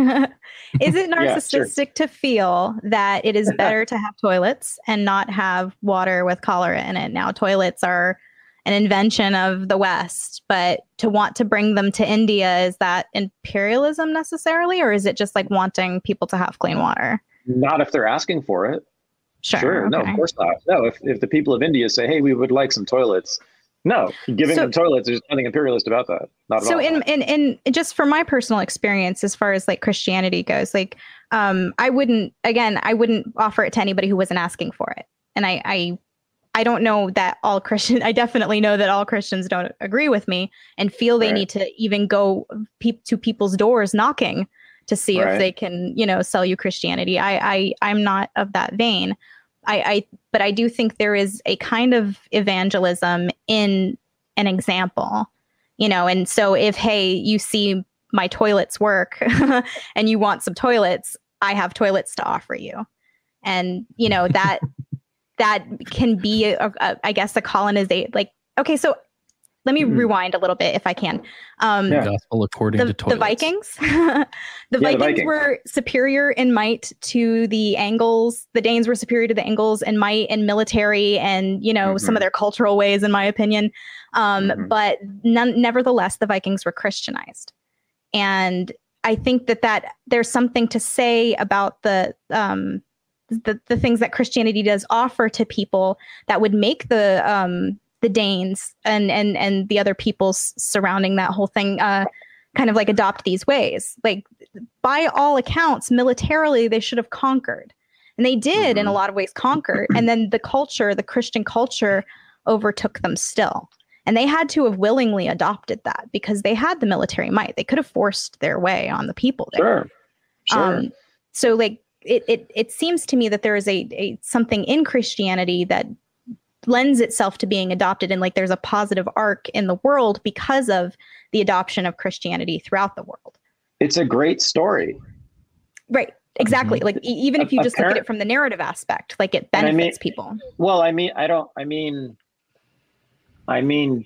is it Yeah, sure. narcissistic to feel that it is better to have toilets and not have water with cholera in it? Now, toilets are an invention of the West, but to want to bring them to India, is that imperialism necessarily, or is it just like wanting people to have clean water? Not if they're asking for it. Sure. No, okay. of course not. No, if, if the people of India say, hey, we would like some toilets, no, giving So- them toilets, there's nothing imperialist about that. Not at so all. in, in in just from my personal experience as far as like christianity goes like um, I wouldn't again, I wouldn't offer it to anybody who wasn't asking for it. And I, I I don't know that all Christians, I definitely know that all Christians don't agree with me and feel they Right. need to even go pe- to people's doors knocking to see Right. if they can, you know, sell you Christianity. I, I, I'm not of that vein. I, I, but I do think there is a kind of evangelism in an example, you know, and so if, hey, you see my toilets work and you want some toilets, I have toilets to offer you. And, you know, that, that can be, a, a, I guess, a colonization. Like, okay, so let me Mhm. rewind a little bit if I can. Um, Yeah. Gospel according the, to the. Vikings, the the Vikings Vikings. were superior in might to the Angles. The Danes were superior to the Angles in might and military and you know some Mhm. of their cultural ways, in my opinion. Um, Mhm. But none, nevertheless, the Vikings were Christianized, and I think that that there's something to say about the um, the the things that Christianity does offer to people that would make the um, the Danes and and and the other peoples surrounding that whole thing uh, kind of like adopt these ways. Like by all accounts, militarily they should have conquered, and they did in a Mhm. lot of ways conquer. and then the culture, the Christian culture, overtook them still. And they had to have willingly adopted that because they had the military might. They could have forced their way on the people there. Sure. Sure. Um, so like it, it it seems to me that there is a, a something in Christianity that lends itself to being adopted and like there's a positive arc in the world because of the adoption of Christianity throughout the world. it's a great story. Right. Exactly. Mm-hmm. Like e- even if you just look at it from the narrative aspect, like it And I benefits mean- people. Well, I mean, I don't. I mean, I mean,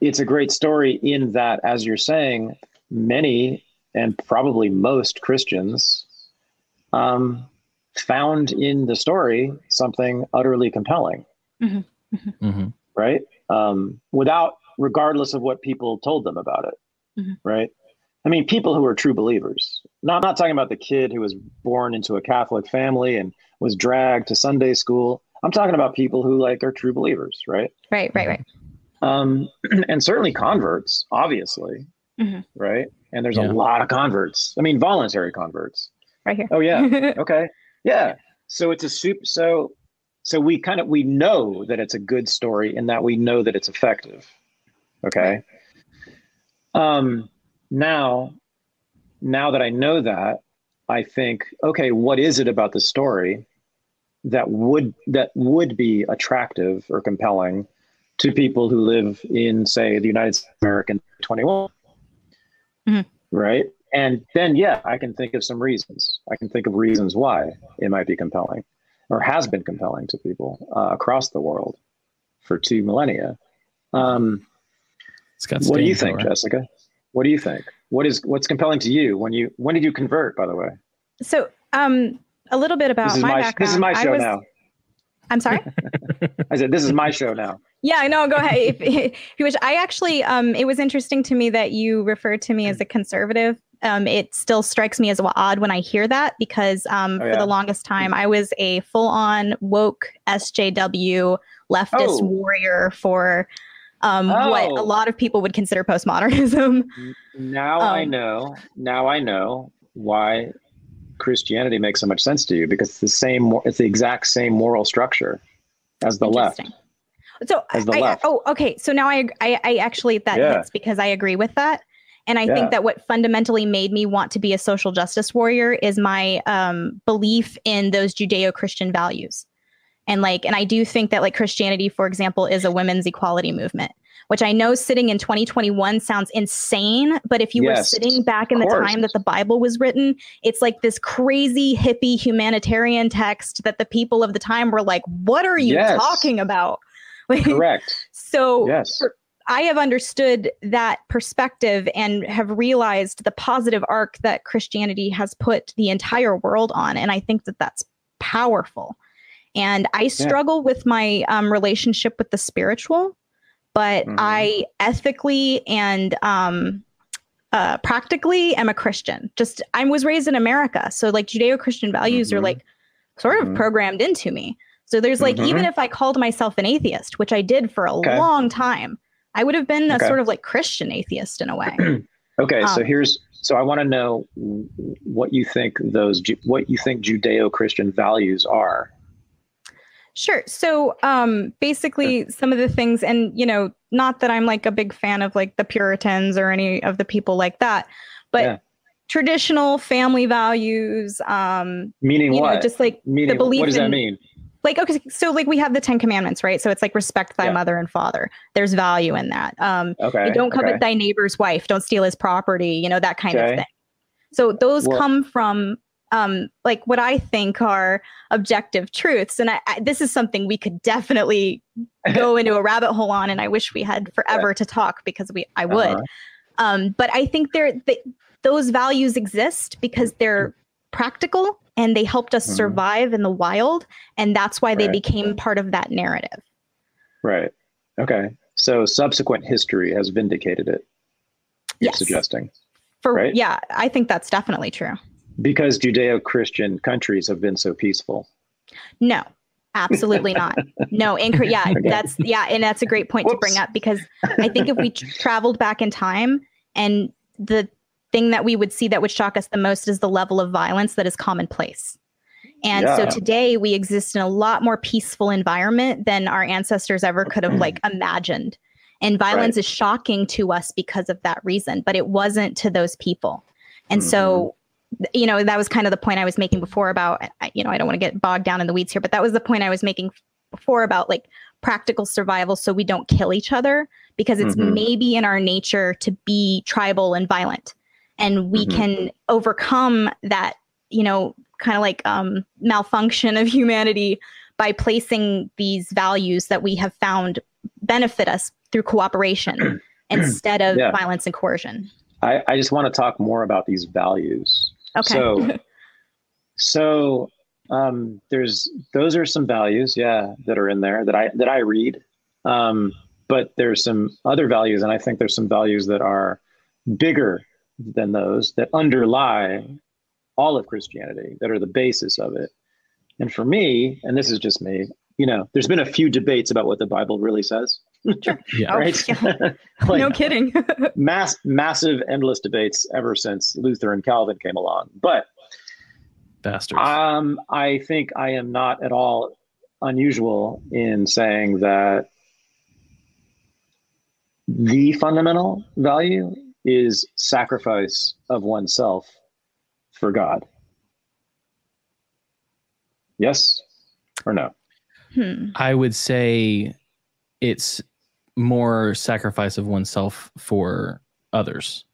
it's a great story in that, as you're saying, many and probably most Christians um, found in the story something utterly compelling, hmm right? Um, without, regardless of what people told them about it, Mhm. right? I mean, people who are true believers. Not not talking about the kid who was born into a Catholic family and was dragged to Sunday school. I'm talking about people who like are true believers, right? Right, right, right. um, and certainly converts, obviously, Mhm. right? And there's Yeah. a lot of converts. I mean, voluntary converts. Right here. Oh yeah, okay, yeah. So it's a soup. So so we kind of we know that it's a good story and that we know that it's effective. Okay. Um, now, now that I know that, I think, okay, what is it about the story that would that would be attractive or compelling to people who live in, say, the United States American America in 21? Mhm. Right. And then, yeah, I can think of some reasons. I can think of reasons why it might be compelling or has been compelling to people uh, across the world for two millennia. Um, It's got what do you think, power. Jessica? What do you think? What is what's compelling to you when you when did you convert? By the way, So um a little bit about this is my, my background. this is my show was- now. I'm sorry? I said this is my show now. Yeah, no, go ahead. If, if you wish, I actually, um, it was interesting to me that you referred to me as a conservative. Um, it still strikes me as odd when I hear that because um, Oh, for the longest time I was a full-on woke SJW leftist Oh. warrior for um, what Oh. a lot of people would consider postmodernism. Now I Um, know. Now I know why Christianity makes so much sense to you because it's the same. It's the exact same moral structure as the left. So As the I, I- left. oh, okay. So now I, I, I actually that Yeah. hits because I agree with that, and I Yeah. think that what fundamentally made me want to be a social justice warrior is my um, belief in those Judeo-Christian values, and like, and I do think that like Christianity, for example, is a women's equality movement, which I know sitting in 2021 sounds insane, but if you were sitting back in the course. time that the Bible was written, it's like this crazy hippie humanitarian text that the people of the time were like, "What are you Yes. talking about?" Like, Correct. so Yes. for- I have understood that perspective and have realized the positive arc that Christianity has put the entire world on. And I think that that's powerful. And I struggle with my um, relationship with the spiritual, but Mhm. I ethically and um, uh, practically am a Christian. Just I was raised in America. So, like, Judeo Christian values are Mhm. like sort of Mhm. programmed into me. So there's like, Mhm. even if I called myself an atheist, which I did for a Okay. long time, I would have been a Okay. sort of like Christian atheist in a way. Okay. so Um, here's So I want to know what you think those what you think Judeo-Christian values are. Sure. So um basically some of the things and you know, not that I'm like a big fan of like the Puritans or any of the people like that, but Yeah. traditional family values, um, Meaning you what? know, just like Meaning belief what does that mean? Like okay, so like we have the Ten Commandments, right? So it's like respect thy Yeah. mother and father. There's value in that. Um Okay. don't covet okay. thy neighbor's wife, don't steal his property, you know, that kind Okay. of thing. So those Well- come from um, like what I think are objective truths. And I, I, this is something we could definitely go into a rabbit hole on. And I wish we had forever to talk because we, I would. Uh-huh. Um, but I think they're, they, those values exist because they're practical and they helped us Mhm. survive in the wild. And that's why they Right. became part of that narrative. Right. Okay. So subsequent history has vindicated it. You're Yes. suggesting For Right. yeah, I think that's definitely true. because Judeo-Christian countries have been so peaceful. No, absolutely not. No, incorrect. Yeah, Okay. that's yeah, and that's a great point to bring up because I think if we tr- traveled back in time and the thing that we would see that would shock us the most is the level of violence that is commonplace. And so today we exist in a lot more peaceful environment than our ancestors ever could have like imagined. And violence is shocking to us because of that reason, but it wasn't to those people. And so you know that was kind of the point i was making before about you know i don't want to get bogged down in the weeds here but that was the point i was making before about like practical survival so we don't kill each other because it's Mhm. maybe in our nature to be tribal and violent and we Mhm. can overcome that you know kind of like um malfunction of humanity by placing these values that we have found benefit us through cooperation instead of Yeah. violence and coercion I, I just want to talk more about these values. okay So, so um, there's those are some values, yeah, that are in there that I that I read. Um, but there's some other values, and I think there's some values that are bigger than those that underlie all of Christianity, that are the basis of it. And for me, and this is just me, you know, there's been a few debates about what the Bible really says. Yeah. Oh, right? yeah. Like, no kidding mass massive endless debates ever since Luther and Calvin came along. But Bastards. um, I think I am not at all unusual in saying that the fundamental value is sacrifice of oneself for God. Yes or no? Hmm. I would say it's more sacrifice of oneself for others.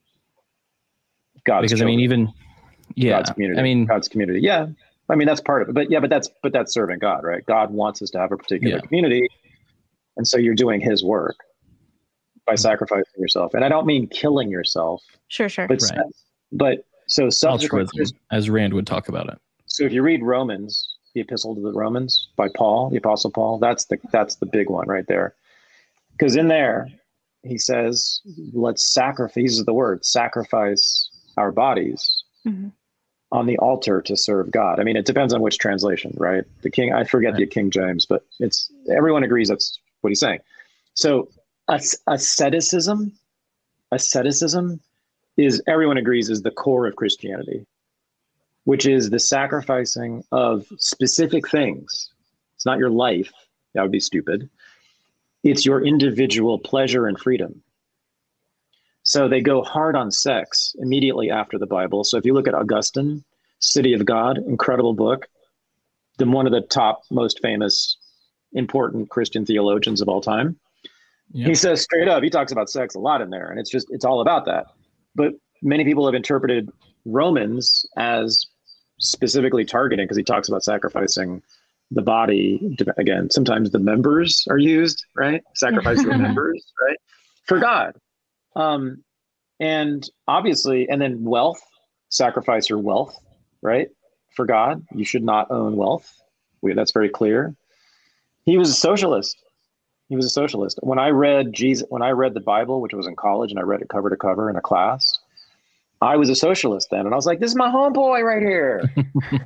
God's because I mean, even yeah, God's community. I mean, God's community. Yeah, I mean that's part of it. But yeah, but that's but that's serving God, right? God wants us to have a particular Yeah. community, and so you're doing His work by Mm-hmm. sacrificing yourself. And I don't mean killing yourself, Sure, sure. but Right. but so subsequent. altruism, as Rand would talk about it. So if you read Romans, the Epistle to the Romans by Paul, the Apostle Paul, that's the that's the big one right there. Because in there, he says, "Let's sacrifice." He uses the word sacrifice our bodies Mhm. on the altar to serve God. I mean, it depends on which translation, right? The King, I forget the King James, but it's everyone agrees that's what he's saying. So as- asceticism, asceticism is everyone agrees is the core of Christianity, which is the sacrificing of specific things. It's not your life. That would be stupid. It's your individual pleasure and freedom. So they go hard on sex immediately after the Bible. So if you look at Augustine, City of God, incredible book, then one of the top most famous important Christian theologians of all time. Yeah. He says straight up, he talks about sex a lot in there, and it's just it's all about that. But many people have interpreted Romans as specifically targeting because he talks about sacrificing the body. Again, sometimes the members are used, right? Sacrifice your members, right? For God. Um, and obviously, and then wealth, sacrifice your wealth, right? For God. You should not own wealth. We, that's very clear. He was a socialist. He was a socialist. When I read Jesus, when I read the Bible, which was in college, and I read it cover to cover in a class, I was a socialist then, and I was like, "This is my homeboy right here."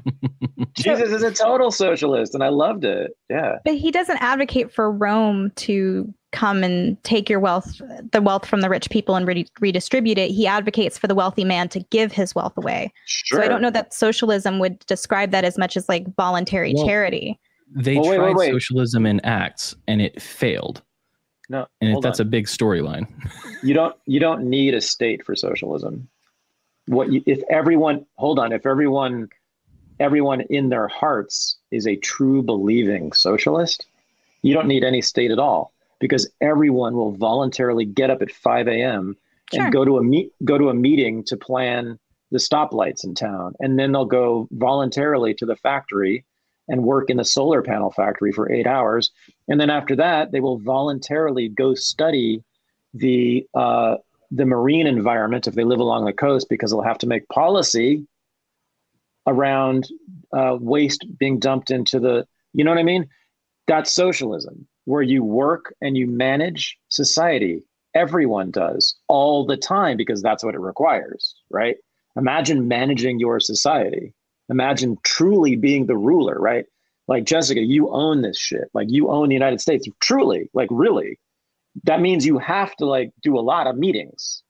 Jesus is a total socialist, and I loved it. Yeah, But he doesn't advocate for Rome to come and take your wealth, the wealth from the rich people and re- redistribute it. He advocates for the wealthy man to give his wealth away. Sure. So I don't know that socialism would describe that as much as like voluntary Well, charity. They Well, wait, tried wait, wait. socialism in acts and it failed. No, And hold that's on. a big storyline. you don't you don't need a state for socialism. What you, if everyone hold on if everyone everyone in their hearts is a true believing socialist, you don't need any state at all because everyone will voluntarily get up at 5 a.m. Sure. and go to a meet go to a meeting to plan the stoplights in town, and then they'll go voluntarily to the factory and work in the solar panel factory for eight hours, and then after that they will voluntarily go study the uh, the marine environment if they live along the coast because they'll have to make policy around uh, waste being dumped into the you know what I mean? That's socialism where you work and you manage society. Everyone does all the time because that's what it requires, right? Imagine managing your society. Imagine truly being the ruler, right? Like Jessica, you own this shit. Like you own the United States. Truly, like really that means you have to like do a lot of meetings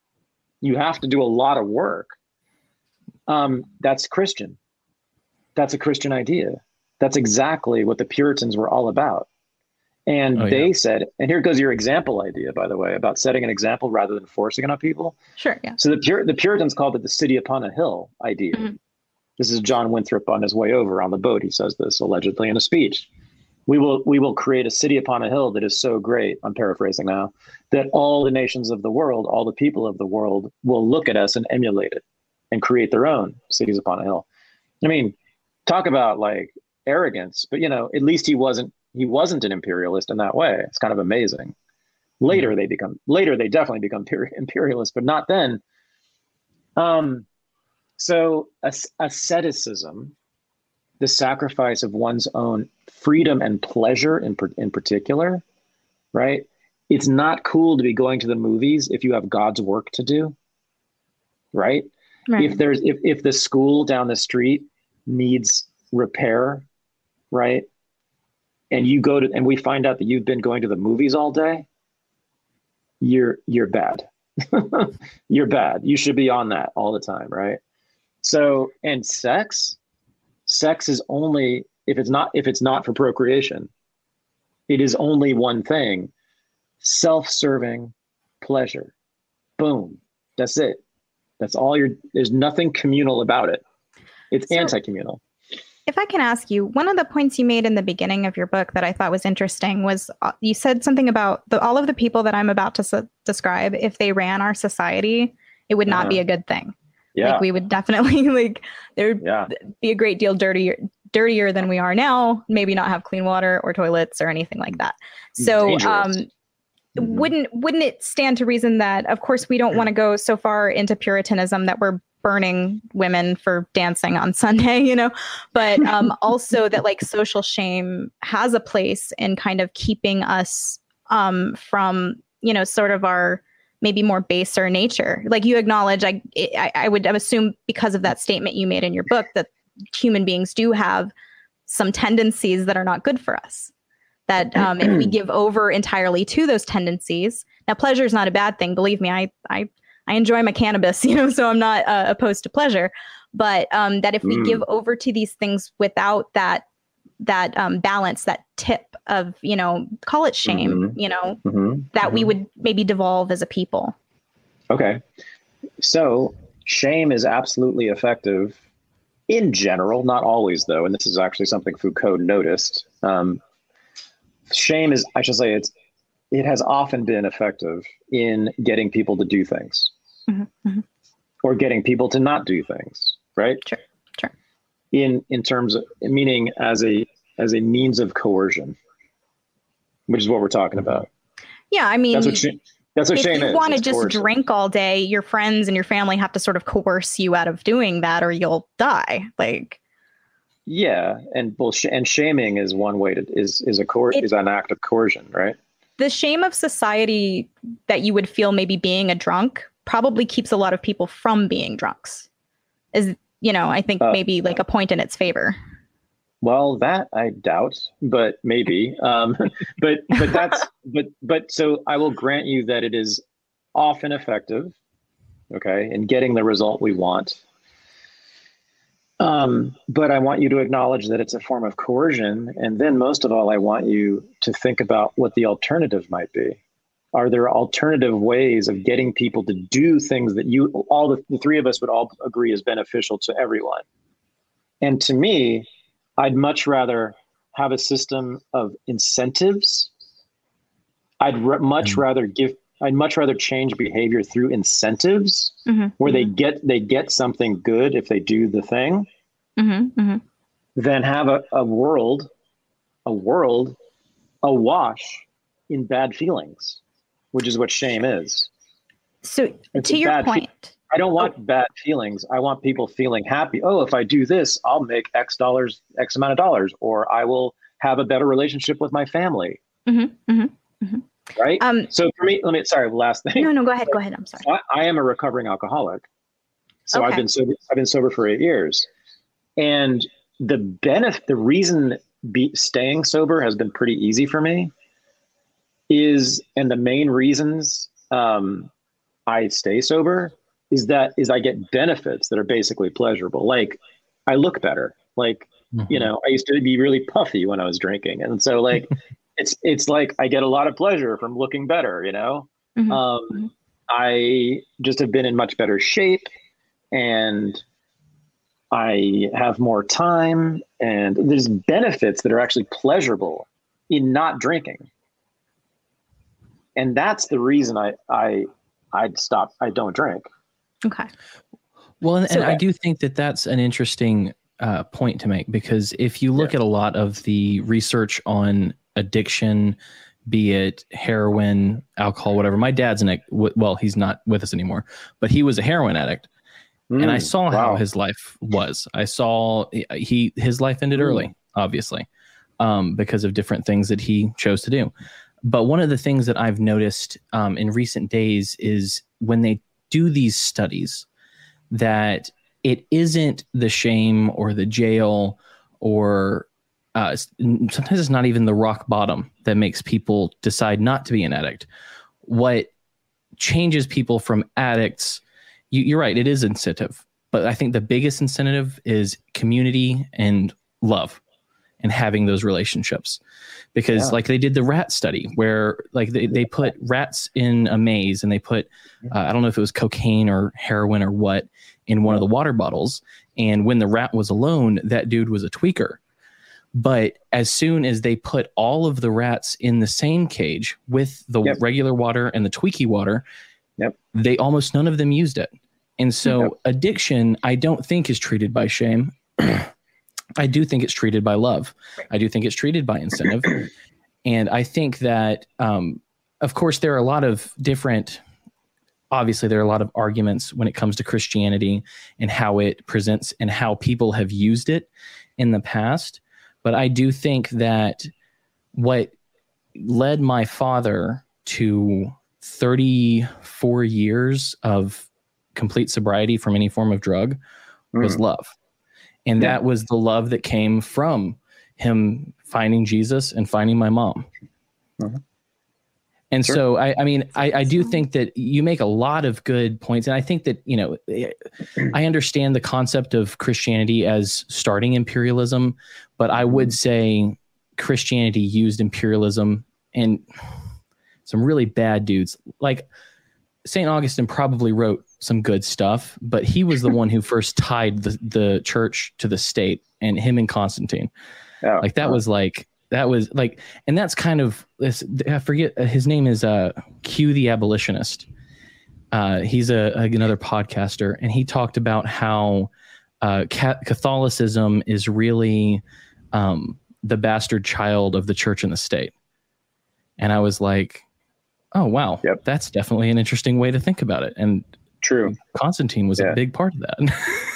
you have to do a lot of work um, that's christian that's a christian idea that's exactly what the puritans were all about and Oh, they yeah. said and here goes your example idea by the way about setting an example rather than forcing it on people Sure. Yeah. so the, Pur- the puritans called it the city upon a hill idea Mhm. This is john winthrop on his way over on the boat. He says this allegedly in a speech. We will we will create a city upon a hill that is so great i'm paraphrasing now that all the nations of the world all the people of the world will look at us and emulate it and create their own cities upon a hill. I mean talk about like arrogance but you know at least he wasn't he wasn't an imperialist in that way. It's kind of amazing. Later they become later they definitely become peri- imperialists but not then. Um so asceticism the sacrifice of one's own freedom and pleasure in, in particular, right? It's not cool to be going to the movies if you have God's work to do, right? Right. If there's if, if the school down the street needs repair, right? And you go to and we find out that you've been going to the movies all day, you're you're bad. you're bad. You should be on that all the time, right? So, and sex, sex is only if it's not if it's not for procreation it is only one thing self-serving pleasure boom that's it that's all you're there's nothing communal about it it's So- anti-communal If I can ask you, one of the points you made in the beginning of your book that I thought was interesting was uh, you said something about the, all of the people that I'm about to s- describe. If they ran our society, it would not Uh-huh. be a good thing. Yeah Like we would definitely like there would yeah be a great deal dirtier dirtier than we are now. Maybe not have clean water or toilets or anything like that. So Dangerous. um, Mhm. wouldn't wouldn't it stand to reason that of course we don't want to go so far into puritanism that we're burning women for dancing on sunday you know but um also that like social shame has a place in kind of keeping us um from you know sort of our maybe more baser nature. Like you acknowledge i i, I would assume because of that statement you made in your book that human beings do have some tendencies that are not good for us. That um, if we give over entirely to those tendencies now pleasure is not a bad thing. Believe me i i i enjoy my cannabis you know so i'm not uh, opposed to pleasure. But um, that if we Mm. give over to these things without that that um, balance that tip of you know call it shame Mhm. you know Mhm. that we Mhm. would maybe devolve as a people Okay. So shame is absolutely effective in general, not always though. And this is actually something Foucault noticed. Um, shame is, I should say, it's it has often been effective in getting people to do things Mhm, mhm. or getting people to not do things, right? Sure. In in terms of meaning as a as a means of coercion, which is what we're talking about. yeah i mean That's what shame. That's what if shame you want to just coercion. drink all day, your friends and your family have to sort of coerce you out of doing that, or you'll die. Like, Yeah, and well, sh- and shaming is one way to is is a coer- It- is an act of coercion, right? the shame of society that you would feel maybe being a drunk probably keeps a lot of people from being drunks. Is you know, I think Uh, maybe like a point in its favor. Well, that I doubt, but maybe. Um, but but that's but but so I will grant you that it is often effective, okay, in getting the result we want. Um, but I want you to acknowledge that it's a form of coercion, and then most of all, I want you to think about what the alternative might be. Are there alternative ways of getting people to do things that you, all the, the three of us, would all agree is beneficial to everyone? And to me, I'd much rather have a system of incentives. I'd re- much Mm. rather give. I'd much rather change behavior through incentives, Mm-hmm. where they get they get something good if they do the thing, Mm-hmm. Mm-hmm. than have a, a world, a world, awash in bad feelings, which is what shame is. So It's to your bad fe- point, I don't want bad feelings. I want people feeling happy. Oh, if I do this, I'll make X dollars, X amount of dollars, or I will have a better relationship with my family. Mhm, mhm, Right. um, so for me, let me, sorry, last thing. no, no, go ahead, go ahead. I'm sorry. I, I am a recovering alcoholic. So I've been sober, I've been sober for eight years. And the benefit, the reason be, staying sober has been pretty easy for me is, and the main reasons um, I stay sober is that is I get benefits that are basically pleasurable. Like I look better. Like you know, I used to be really puffy when I was drinking, and so like it's it's like I get a lot of pleasure from looking better. You know, Mhm. um, I just have been in much better shape, and I have more time, and there's benefits that are actually pleasurable in not drinking, and that's the reason I I I'd stop. I don't drink. Okay. Well, and, So- and I do think that that's an interesting uh, point to make because if you look at a lot of the research on addiction, be it heroin, alcohol, whatever. My dad's an. Well, he's not with us anymore, but he was a heroin addict, and I Mm, saw how his life was. I saw he his life ended Mm. early, obviously, um, because of different things that he chose to do. But one of the things that I've noticed um, in recent days is when they do these studies, that it isn't the shame or the jail or uh, sometimes it's not even the rock bottom that makes people decide not to be an addict. What changes people from addicts, you, you're right, it is incentive. But I think the biggest incentive is community and love and having those relationships. Because, Yeah. like, they did the rat study where, like, they, they put rats in a maze and they put, uh, I don't know if it was cocaine or heroin or what, in one of the water bottles. And when the rat was alone, that dude was a tweaker. But as soon as they put all of the rats in the same cage with the Yep. regular water and the tweaky water, Yep. they almost none of them used it. And so Yep. addiction, I don't think is treated by shame. I do think it's treated by love. I do think it's treated by incentive. and I think that, um, of course, there are a lot of different, obviously, there are a lot of arguments when it comes to Christianity and how it presents and how people have used it in the past. But I do think that what led my father to 34 years of complete sobriety from any form of drug was Mm. love. And Yeah. that was the love that came from him finding Jesus and finding my mom. Mhm. And Sure. so, I, I mean, I, I do think that you make a lot of good points. And I think that, you know, I understand the concept of Christianity as starting imperialism, but I would say Christianity used imperialism and some really bad dudes. Like St. Augustine probably wrote some good stuff, but he was the one who first tied the, the church to the state and him and Constantine. Yeah. Like that was like that was like and that's kind of this I forget uh, his name is uh Q the abolitionist. Uh he's a, another podcaster and he talked about how uh Ca- Catholicism is really um the bastard child of the church and the state. And I was like, "Oh wow, Yep. that's definitely an interesting way to think about it." And true. Constantine was Yeah. a big part of that.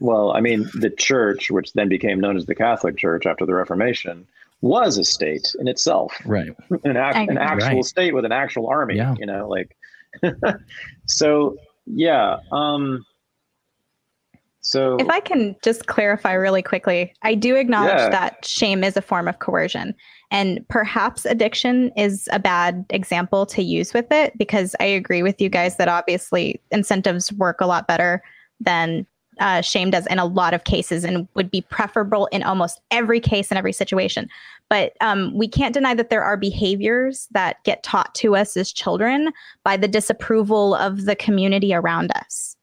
Well, I mean, the church, which then became known as the Catholic Church after the Reformation, was a state in itself, right. an, act, I an actual Right. state with an actual army. Yeah. You know, like so. Yeah. Um, So If I can just clarify really quickly, I do acknowledge Yeah. that shame is a form of coercion. And perhaps addiction is a bad example to use with it because I agree with you guys that obviously incentives work a lot better than uh, shame does in a lot of cases and would be preferable in almost every case and every situation. But um, we can't deny that there are behaviors that get taught to us as children by the disapproval of the community around us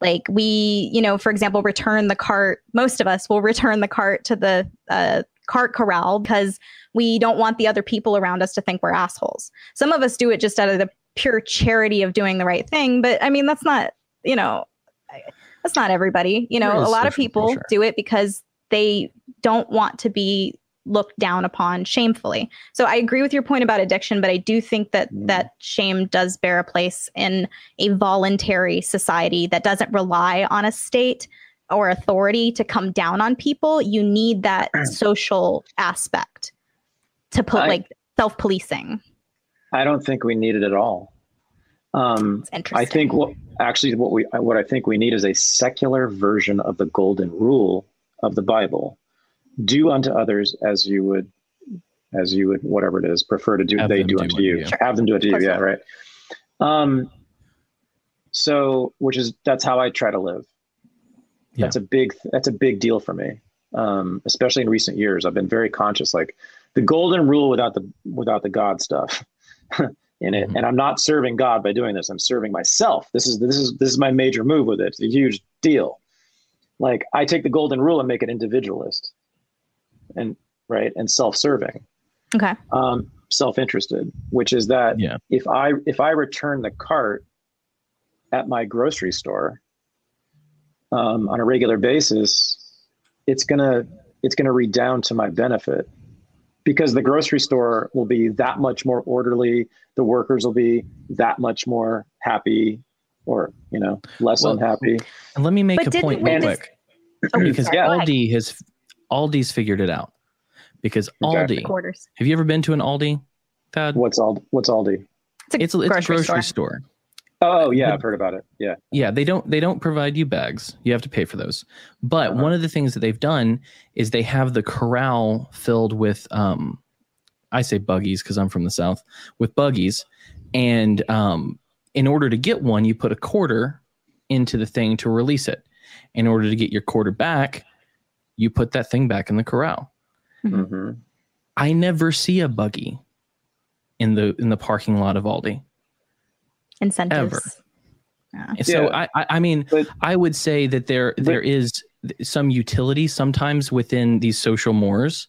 like we you know for example return the cart most of us will return the cart to the uh, cart corral because we don't want the other people around us to think we're assholes some of us do it just out of the pure charity of doing the right thing but i mean that's not you know that's not everybody you know a lot of people pressure. do it because they don't want to be looked down upon shamefully so i agree with your point about addiction but i do think that Mm. that shame does bear a place in a voluntary society that doesn't rely on a state or authority to come down on people, you need that social aspect to put I- like self policing. I don't think we need it at all. Um, interesting. I think what actually what we what I think we need is a secular version of the golden rule of the Bible. Do unto others as you would as you would whatever it is prefer to do Have they do do unto unto you. you. Sure. Have them do it to Of you. Yeah, right. Um so which is that's how I try to live. Yeah. That's a big that's a big deal for me. Um, especially in recent years. I've been very conscious like the golden rule without the without the God stuff. in it Mhm. and i'm not serving god by doing this i'm serving myself this is this is this is my major move with it it's a huge deal like i take the golden rule and make it individualist and right and self-serving okay. um self-interested which is that Yeah. if i if i return the cart at my grocery store um, on a regular basis it's gonna it's gonna redound to my benefit because the grocery store will be that much more orderly the workers will be that much more happy or you know less Well, unhappy And let me make But a point we real just- quick Oh, because sorry. Aldi has Aldi's figured it out. Because Exactly. Aldi, quarters. have you ever been to an Aldi? Thad? what's all what's aldi It's a It's a, it's grocery, a grocery store. store. Oh yeah But- i've heard about it yeah Yeah, they don't they don't provide you bags. You have to pay for those. But Uh-huh. one of the things that they've done is they have the corral filled with um I say buggies because I'm from the south with buggies and um in order to get one you put a quarter into the thing to release it. In order to get your quarter back, you put that thing back in the corral. hmm I never see a buggy in the in the parking lot of Aldi. Incentives. Yeah. So Yeah. I, I I mean But- I would say that there But- there is some utility sometimes within these social mores,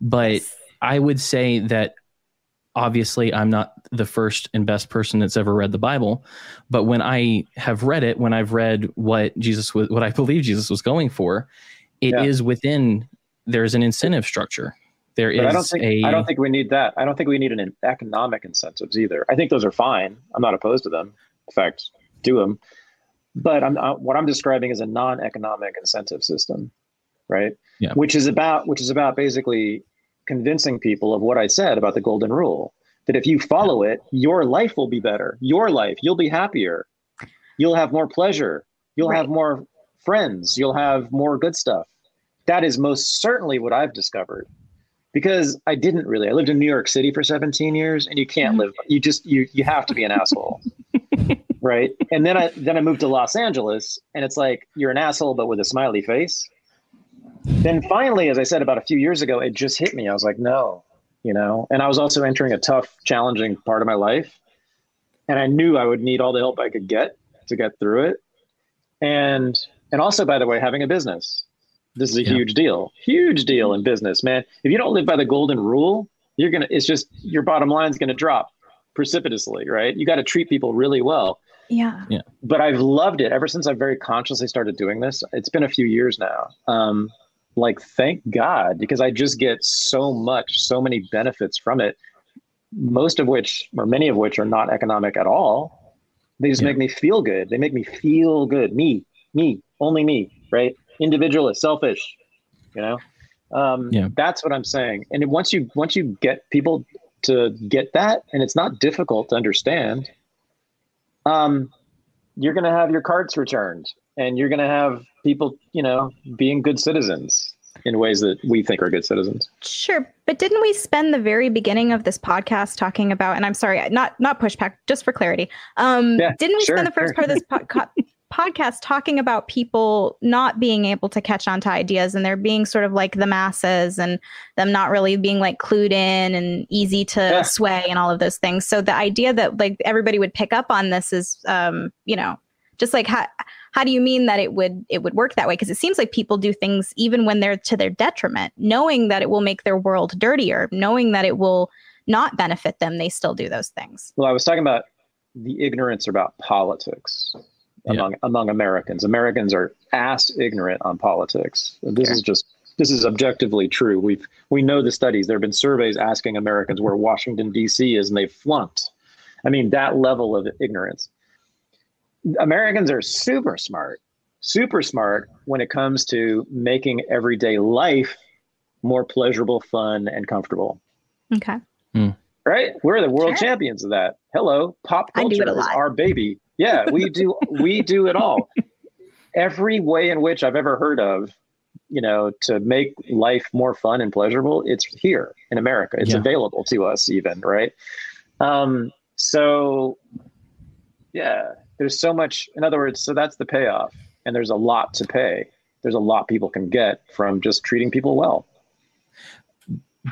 but I would say that obviously I'm not the first and best person that's ever read the Bible, but when I have read it, when I've read what Jesus was what I believe Jesus was going for, it is Yeah. within there's an incentive structure. There is i don't think a i don't think we need that. I don't think we need an economic incentives either. I think those are fine. I'm not opposed to them. In fact do them but i'm what i'm describing is a non-economic incentive system right? Yeah. which is about which is about basically convincing people of what i said about the golden rule that if you follow it your life will be better. Your life. You'll be happier. You'll have more pleasure. You'll Right. have more friends. You'll have more good stuff. That is most certainly what i've discovered because i didn't really. I lived in new york city for 17 years and you can't live you just you you have to be an asshole. Right? And then i then i moved to los angeles and it's like you're an asshole but with a smiley face. Then finally as i said about a few years ago it just hit me. I was like no you know? And i was also entering a tough challenging part of my life. And i knew i would need all the help i could get to get through it. And and also by the way having a business this is a Yeah. huge deal huge deal in business man if you don't live by the golden rule you're gonna it's just your bottom line's gonna drop precipitously right you got to treat people really well Yeah. Yeah. But I've loved it ever since I very consciously started doing this. It's been a few years now. Um, like, thank God, because I just get so much, so many benefits from it, most of which, or many of which, are not economic at all. They just Yeah. make me feel good. They make me feel good. Me, me, only me, right? Individualist, selfish, you know? Um, Yeah. That's what I'm saying. And once you once you get people to get that, and it's not difficult to understand, um, you're going to have your carts returned and you're going to have people, you know, being good citizens in ways that we think are good citizens. Sure, but didn't we spend the very beginning of this podcast talking about? And I'm sorry, not not pushback, just for clarity. Um, Yeah, didn't we sure, spend the first sure. part of this podca- podcast talking about people not being able to catch on to ideas and they're being sort of like the masses and them not really being like clued in and easy to Yeah. sway and all of those things. So the idea that like everybody would pick up on this is, um, you know, just like how how do you mean that it would it would work that way because it seems like people do things even when they're to their detriment knowing that it will make their world dirtier knowing that it will not benefit them they still do those things Well, I was talking about the ignorance about politics Yeah. among among Americans. Americans are ass ignorant on politics. This Sure. is just this is objectively true. We've we know the studies. There have been surveys asking Americans where Washington D.C. is, and they flunked. I mean, that level of ignorance. Americans are super smart, super smart when it comes to making everyday life more pleasurable, fun, and comfortable okay hmm. Right? We're the world Sure. champions of that. Hello, pop culture it a is lot. our baby. Yeah, we do we do it all. Every way in which I've ever heard of, you know, to make life more fun and pleasurable, it's here in America. It's Yeah. available to us even, right? Um, so yeah, there's so much in other words, so that's the payoff. And there's a lot to pay. There's a lot people can get from just treating people well.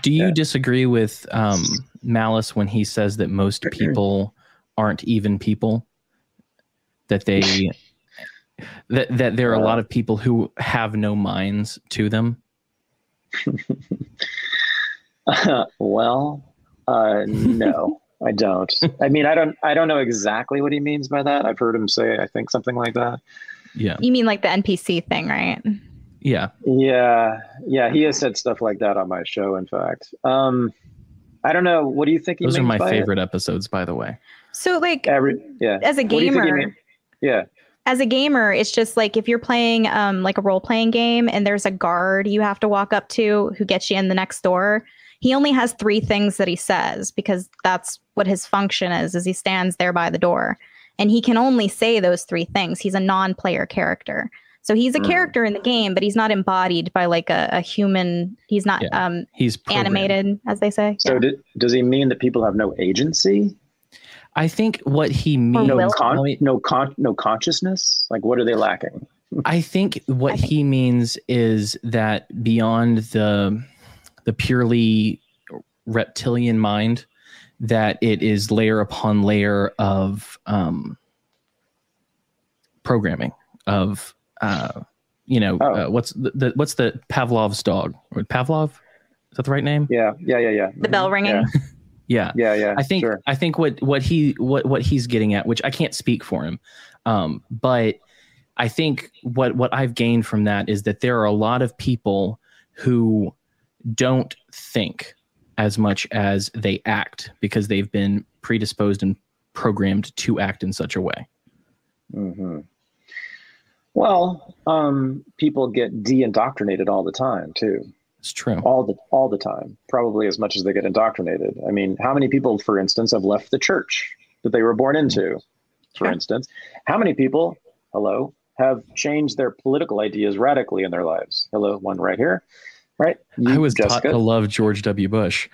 Do you Yeah. disagree with um, Malice when he says that most people aren't even people? That they that that there are a lot of people who have no minds to them. well, uh, no, I don't. I mean, I don't. I don't know exactly what he means by that. I've heard him say, I think something like that. Yeah, you mean like the npc thing right yeah. Yeah, yeah. He has said stuff like that on my show. In fact, um, I don't know. What do you think he Those are my by it? favorite episodes, by the way. so like Every, yeah. as a What do you think he gamer Yeah. as a gamer, it's just like if you're playing um like a role playing game and there's a guard you have to walk up to who gets you in the next door. He only has three things that he says because that's what his function is is he stands there by the door and he can only say those three things. He's a non-player character. So he's a Mm. character in the game, but he's not embodied by like a, a human. He's not Yeah. um He's programmed. animated, as they say. So Yeah. d- does he mean that people have no agency, I think what he means. no will. con- I- no con- no consciousness? Like, what are they lacking? I think what I think- he means is that beyond the the purely reptilian mind, that it is layer upon layer of um, programming of uh, you know Oh. uh, what's the, the what's the Pavlov's dog Pavlov is that the right name? Yeah, yeah, yeah, yeah. the bell Mhm. ringing. Yeah, Yeah, yeah, yeah. I think Sure. I think what what he what what he's getting at, which I can't speak for him, um, but I think what what I've gained from that is that there are a lot of people who don't think as much as they act because they've been predisposed and programmed to act in such a way. hmm Well, um, people get de-indoctrinated all the time too. It's true. all the all the time probably as much as they get indoctrinated i mean how many people for instance have left the church that they were born into for Sure. instance how many people hello have changed their political ideas radically in their lives hello one right here right I You, was taught to love George W. Bush.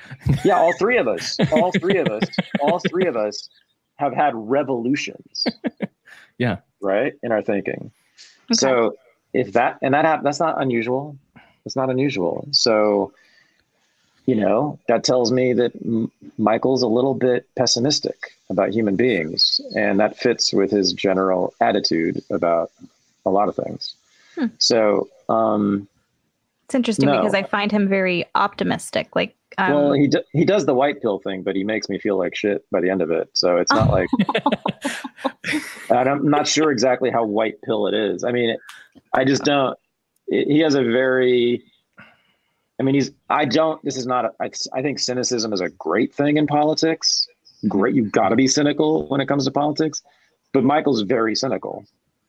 yeah all three of us all three of us all three of us have had revolutions Yeah. right in our thinking Okay. so if that and that hap- that's not unusual. It's not unusual. So you know that tells me that M- Michael's a little bit pessimistic about human beings, and that fits with his general attitude about a lot of things. Hmm. So um, It's interesting No. because I find him very optimistic. Like, um, well, he he does the white pill thing, but he makes me feel like shit by the end of it. So it's not like and I'm not sure exactly how white pill it is. I mean, I just don't. He has a very. I mean, he's. I don't. This is not. A, I, I think cynicism is a great thing in politics. Great, you've got to be cynical when it comes to politics. But Michael's very cynical.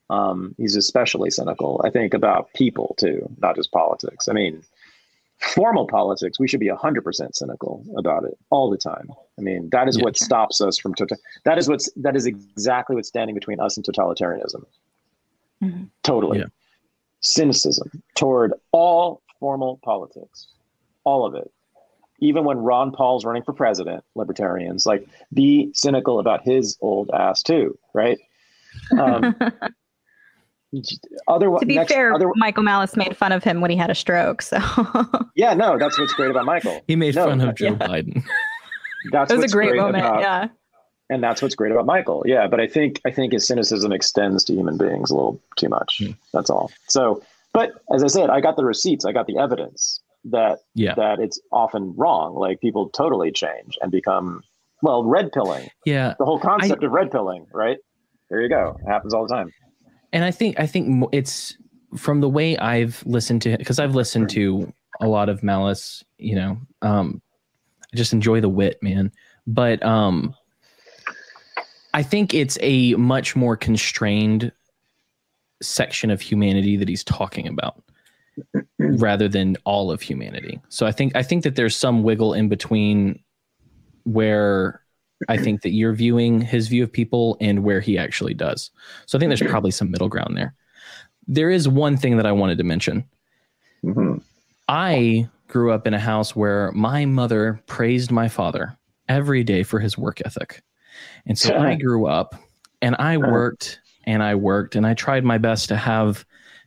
Um, he's especially cynical. I think about people too, not just politics. I mean, formal politics, we should be 100% cynical about it all the time. I mean, that is Yeah. what stops us from tota- that is what's that is exactly what's standing between us and totalitarianism. Mhm. Totally. Yeah. Cynicism toward all formal politics. All of it. Even when Ron Paul's running for president, libertarians like be cynical about his old ass too, right? Um, other to be next, fair, other, Michael Malice made fun of him when he had a stroke. So yeah, no, that's what's great about Michael. He made No, fun of Joe yeah. Biden. That's it was a what's great, moment. about- yeah. and that's what's great about Michael. Yeah, but I think I think his cynicism extends to human beings a little too much. Hmm. That's all. So, but as I said, I got the receipts, I got the evidence that Yeah. that it's often wrong. Like people totally change and become well, red pilling. Yeah. The whole concept of red pilling, right? There you go. It happens all the time. And I think I think it's from the way I've listened to because I've listened to a lot of Malice. You know, um, I just enjoy the wit, man. But um, I think it's a much more constrained section of humanity that he's talking about rather than all of humanity. So I think I think that there's some wiggle in between where I think that you're viewing his view of people and where he actually does. So I think there's probably some middle ground there. There is one thing that I wanted to mention. Mhm. I grew up in a house where my mother praised my father every day for his work ethic. And so I grew up and I worked and I worked and I tried my best to have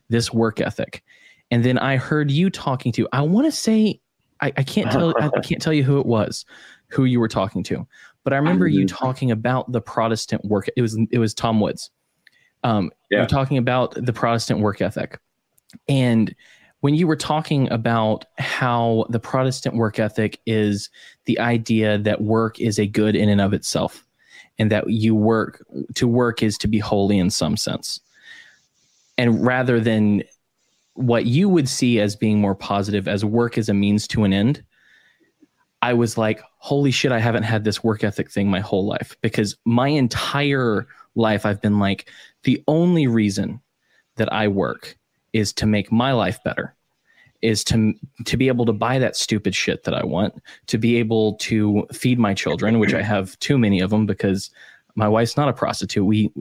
this work ethic. And then I heard you talking to, I want to say, I, I can't tell, I can't tell you who it was, who you were talking to, but I remember you talking about the Protestant work. It was, it was Tom Woods. Um, Yeah. You're talking about the Protestant work ethic. And when you were talking about how the Protestant work ethic is the idea that work is a good in and of itself, and that you work to work is to be holy in some sense. And rather than what you would see as being more positive as work as a means to an end, I was like, holy shit, I haven't had this work ethic thing my whole life because my entire life I've been like, the only reason that I work is to make my life better is to to be able to buy that stupid shit that I want, to be able to feed my children, which I have too many of them because my wife's not a prostitute. We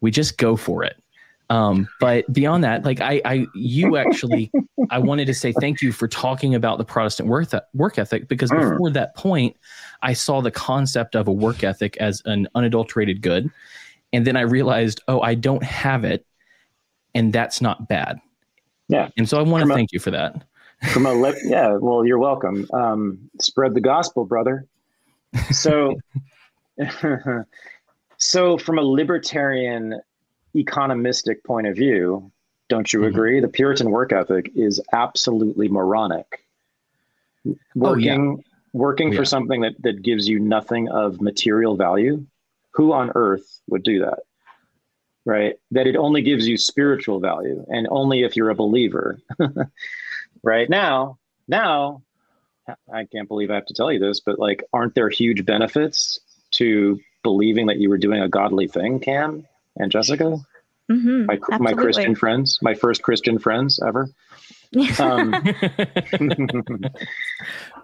we just go for it. Um, but beyond that, like I, I, you actually, I wanted to say thank you for talking about the Protestant work work ethic because Mm. before that point, I saw the concept of a work ethic as an unadulterated good, and then I realized, oh, I don't have it, and that's not bad. Yeah. And so I want From to a- thank you for that. From a yeah. Well, you're welcome. Um, spread the gospel, brother. So, so from a libertarian economistic point of view, don't you Mhm. agree? The Puritan work ethic is absolutely moronic. Working, working Yeah. for something that that gives you nothing of material value. Who on earth would do that? Right? That it only gives you spiritual value, and only if you're a believer. right now, now, I can't believe I have to tell you this, but like, aren't there huge benefits to believing that you were doing a godly thing, Cam and Jessica? Mhm, my, my. Christian friends, my first Christian friends ever. Um,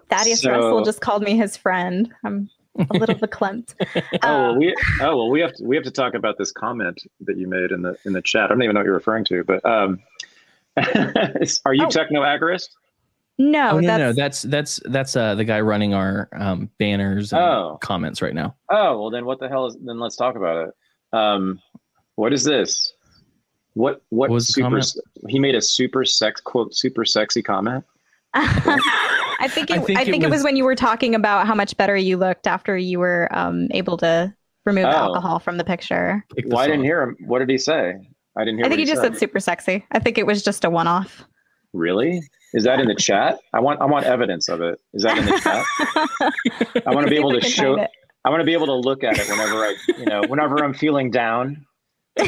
Thaddeus so- Russell just called me his friend. I'm a little verklempt. oh, well, Um, we oh well, we have to we have to talk about this comment that you made in the in the chat. I don't even know what you're referring to, but um, are you Oh. techno agorist? no, oh no, that's, no, that's that's that's uh, the guy running our um, banners and Oh. comments right now. Oh well, then what the hell is? Then let's talk about it. Um, what is this? What what, What was super? He made a super sex quote super sexy comment. I think it, I I think think, it it, was, was- when you were talking about how much better you looked after you were um, able to remove Oh. alcohol from the picture. Pick the Well, I didn't song. hear him. What did he say? I didn't hear. I think what he just said super sexy. I think it was just a one-off. Really? Is that in the chat? I want I want evidence of it. Is that in the chat? I want to be able to show. I want to be able to look at it whenever I, you know, whenever I'm feeling down.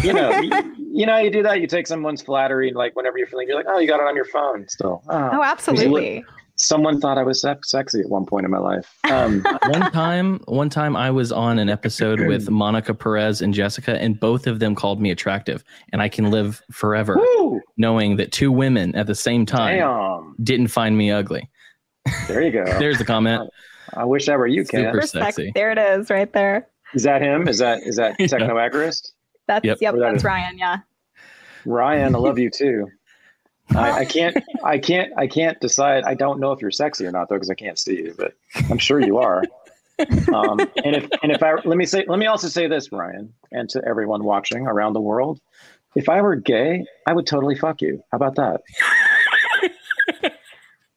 You know, you, you know, how you do that. You take someone's flattery, and like whenever you're feeling, you're like, oh, you got it on your phone still. Oh, Oh, absolutely. someone thought I was sex- sexy at one point in my life. Um, one time, one time I was on an episode with Monica Perez and Jessica, and both of them called me attractive, and I can live forever woo, knowing that two women at the same time damn. didn't find me ugly. There you go. There's the comment. I wish I were you, Cam. Super Respect. sexy. There it is, right there. Is that him? Is that is that Yeah. techno agorist? That's Yep. yep, that's Ryan. Yeah. Ryan, I love you too. I, I can't, I can't, I can't decide. I don't know if you're sexy or not though, because I can't see you, but I'm sure you are. Um, and if, and if I, let me say, let me also say this, Ryan, and to everyone watching around the world, if I were gay, I would totally fuck you. How about that?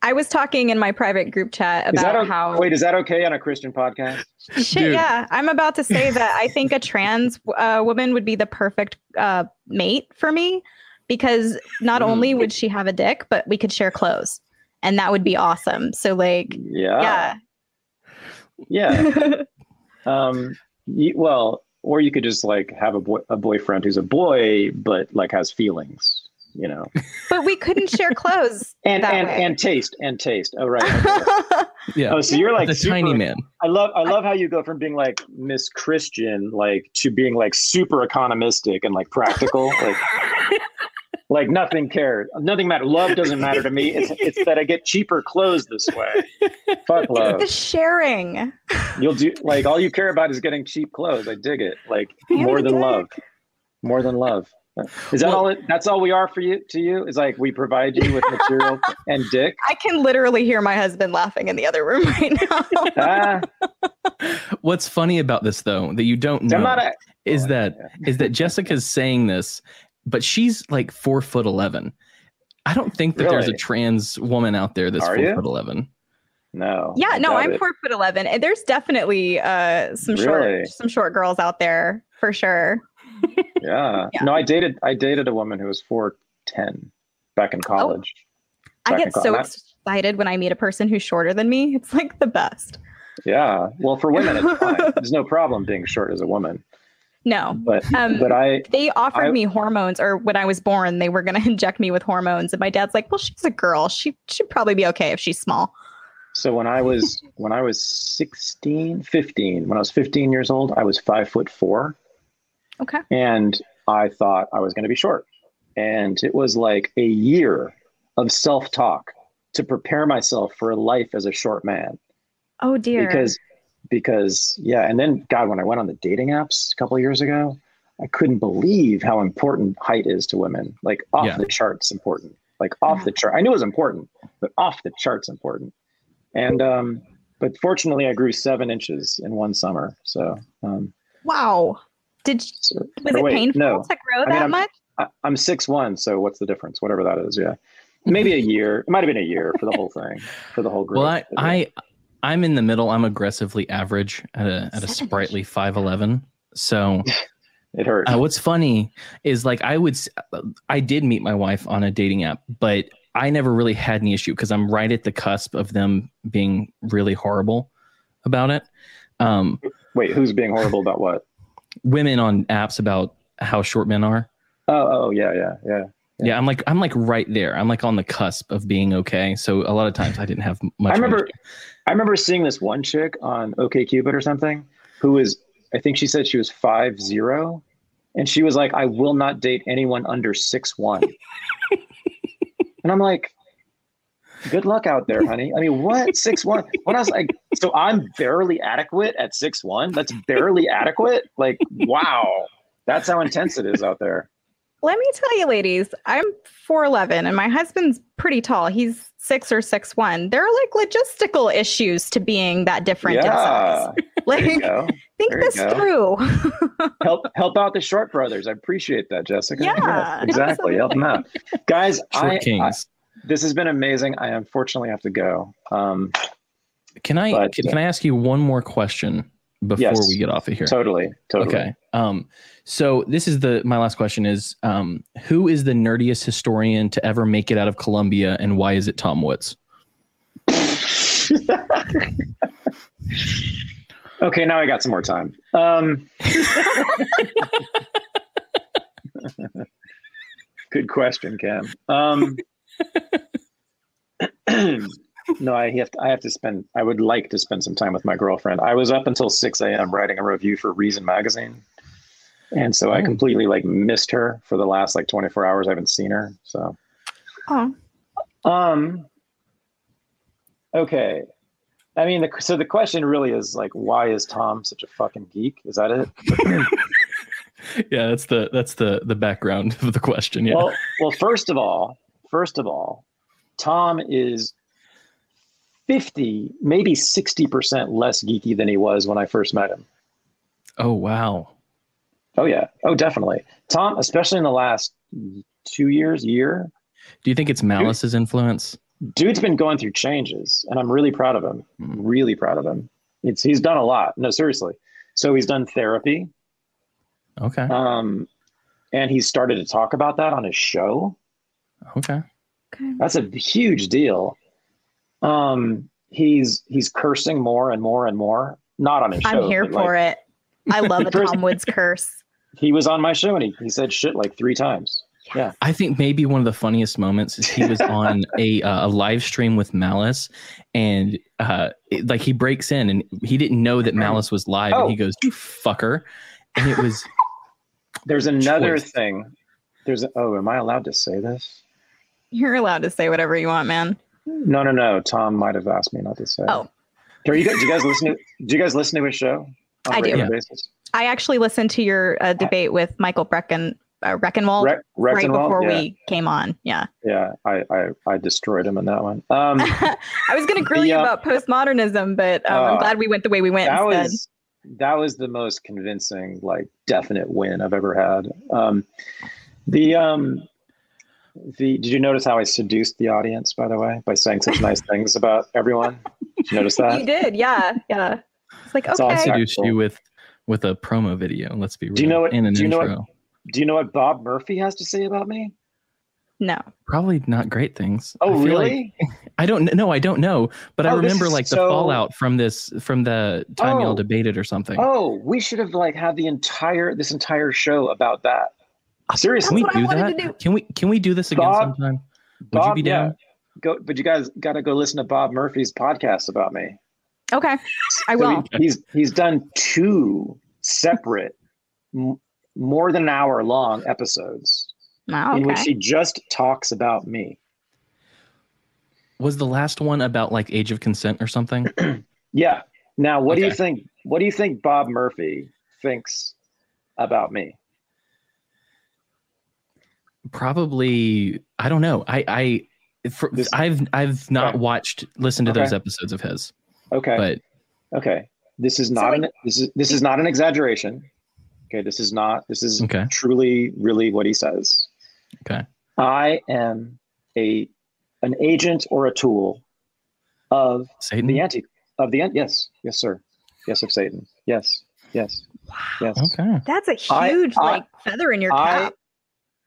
I was talking in my private group chat Is that about o- how wait? Is that okay on a Christian podcast? Shit, Dude. yeah. I'm about to say that I think a trans uh, woman would be the perfect uh, mate for me because not Mm. only would she have a dick, but we could share clothes. And that would be awesome. So, like, Yeah, yeah. yeah. Um, y- well, or you could just like have a boy, a boyfriend who's a boy, but like has feelings, you know, but we couldn't share clothes. and that and way. and taste and taste. Oh right. okay. Yeah. Oh, so you're like the super, tiny man. I love I love how you go from being like Miss Christian like to being like super economistic and like practical. like like nothing cares. Nothing matters. Love doesn't matter to me. It's it's that I get cheaper clothes this way. Fuck love. the sharing. You'll do like all you care about is getting cheap clothes. I dig it. Like Damn more than Dick. love. More than love. Is that Well- all it that's all we are for you to you? Is like we provide you with material and dick? I can literally hear my husband laughing in the other room right now. Ah, What's funny about this though that you don't know not a, is Oh, that yeah. is that Jessica's saying this, but she's like four foot eleven. I don't think that there's a trans woman out there that's Are four you? foot eleven. no. yeah, I no, I'm it. four foot eleven. And there's definitely uh some Really? short some short girls out there for sure. Yeah. Yeah. No, I dated I dated a woman who was four ten back in college. I Back in get so excited when I meet a person who's shorter than me. It's like the best. Yeah. Well, for women, it's fine. There's no problem being short as a woman. No. But Um, but I They offered I- me hormones, or when I was born, they were going to inject me with hormones. And my dad's like, well, she's a girl. She should probably be okay if she's small. so when I was when I was 16, 15, when I was 15 years old, I was five foot four. Okay. and I thought I was going to be short. And it was like a year of self talk to prepare myself for a life as a short man. Oh, dear. Because, because, yeah. And then, God, when I went on the dating apps a couple of years ago, I couldn't believe how important height is to women. Like off Yeah. the charts important. Like off the chart. I knew it was important, but off the charts important. And, um, but fortunately, I grew seven inches in one summer. So, um, wow. Did so was or it wait, painful no. to grow mean, that I'm- much? I, I'm six one, so what's the difference? Whatever that is, yeah. Maybe a year. It might have been a year for the whole thing, for the whole group. Well, I, I I'm in the middle. I'm aggressively average at a at a sprightly five eleven. So it hurt. uh, what's funny is like I would I did meet my wife on a dating app, but I never really had any issue because I'm right at the cusp of them being really horrible about it. Um, Wait, who's being horrible about what? Women on apps about how short men are. Oh, oh, yeah, yeah, yeah. Yeah, I'm like I'm like right there. I'm like on the cusp of being okay. So a lot of times I didn't have much. I remember, issue. I remember seeing this one chick on OKCupid or something, who was, I think she said she was five zero, and she was like, "I will not date anyone under six one," and I'm like. Good luck out there, honey. I mean, what six one? What else? Like, so I'm barely adequate at six one. That's barely adequate. Like, wow, that's how intense it is out there. Let me tell you, ladies, I'm 4'11 and my husband's pretty tall. He's six or six one. There are like logistical issues to being that different Yeah, size. there you Like, go. think There you this go. through. Help help out the short brothers. I appreciate that, Jessica. Yeah, Yes, exactly. Help them out, guys. Short I, I, kings. This has been amazing. I unfortunately have to go. Um, Can I But, can, I ask you one more question before Yes. we get off of here? totally, totally. Okay. Um, so this is the my last question is um, who is the nerdiest historian to ever make it out of Columbia, and why is it Tom Woods? okay, now I got some more time. Um, good question, Cam. Um, no, I have to, I have to spend. I would like to spend some time with my girlfriend. I was up until six a.m. writing a review for Reason magazine, and so I Oh. completely like missed her for the last like twenty four hours. I haven't seen her. So, Oh, um, okay. I mean, the, so the question really is like, why is Tom such a fucking geek? Is that it? yeah, that's the that's the the background of the question. Yeah. Well, well, first of all, first of all, Tom is fifty, maybe sixty percent less geeky than he was when I first met him. oh wow. Oh yeah. Oh, definitely. Tom, especially in the last two years, year, Do you think it's Malice's influence? dude's been going through changes, and I'm really proud of him. Mm. Really proud of him. It's he's done a lot. No, seriously. So he's done therapy, Okay. um, and he's started to talk about that on his show. Okay. okay. That's a huge deal. Um, he's he's cursing more and more and more. Not on his show. I'm here like, for it. I love a First- Tom Woods curse. He was on my show and he, he said shit like three times. Yeah. I think maybe one of the funniest moments is he was on a uh, a live stream with Malice, and uh, it- like he breaks in and he didn't know that Malice was live, Oh. and he goes, "You fucker," and it was There's another Choice. thing. There's a, oh, am I allowed to say this? You're allowed to say whatever you want, man. No, no, no. Tom might have asked me not to say. Oh. Are you, guys- do you guys listen? To, do you guys listen to his show? I do. regular Yeah. Basis? I actually listened to your uh, debate with Michael Brecken, uh, Breckenwald Re- right before yeah, we came on. Yeah. yeah. I, I I destroyed him in that one. Um, I was going to grill The, you uh, about postmodernism, but um, I'm uh, glad we went the way we went that instead. was that was the most convincing, like, definite win I've ever had. Um, the um, the did you notice how I seduced the audience? By the way, by saying such nice things about everyone. Did you notice that? you did. Yeah. Yeah. It's like, It's all okay. set. seduced you with with a promo video. Let's be real. Do you know what- In an do you know what- Do you know what Bob Murphy has to say about me? No. Probably not great things. Oh, I feel like- really? I don't know. I don't know, but I Oh, this remember like the so- fallout from this from the time y'all Oh. debated or something. Oh, we should have like had the entire this entire show about that. Can we That's what I do that? do. Can we can we do this again Bob- sometime? Would Bob, you be down? yeah. Go, but you guys got to go listen to Bob Murphy's podcast about me. Okay. I So will. he- he's he's done two separate, m- more than an hour long episodes Wow, in which he just talks about me. Was the last one about like age of consent or something? Yeah. Now, what do you think? What do you think Bob Murphy thinks about me? Probably. I don't know. I I for, This- I've I've not Okay. watched listened to Okay. those episodes of his, Okay. but Okay. This is not like- an this is this is not an exaggeration. Okay, this is not this is Okay. truly really what he says. Okay. I am a an agent or a tool of Satan. the anti of the an- yes, yes sir. Yes of Satan. Yes. Yes. Yes. Okay. That's a huge I- like feather in your I cap.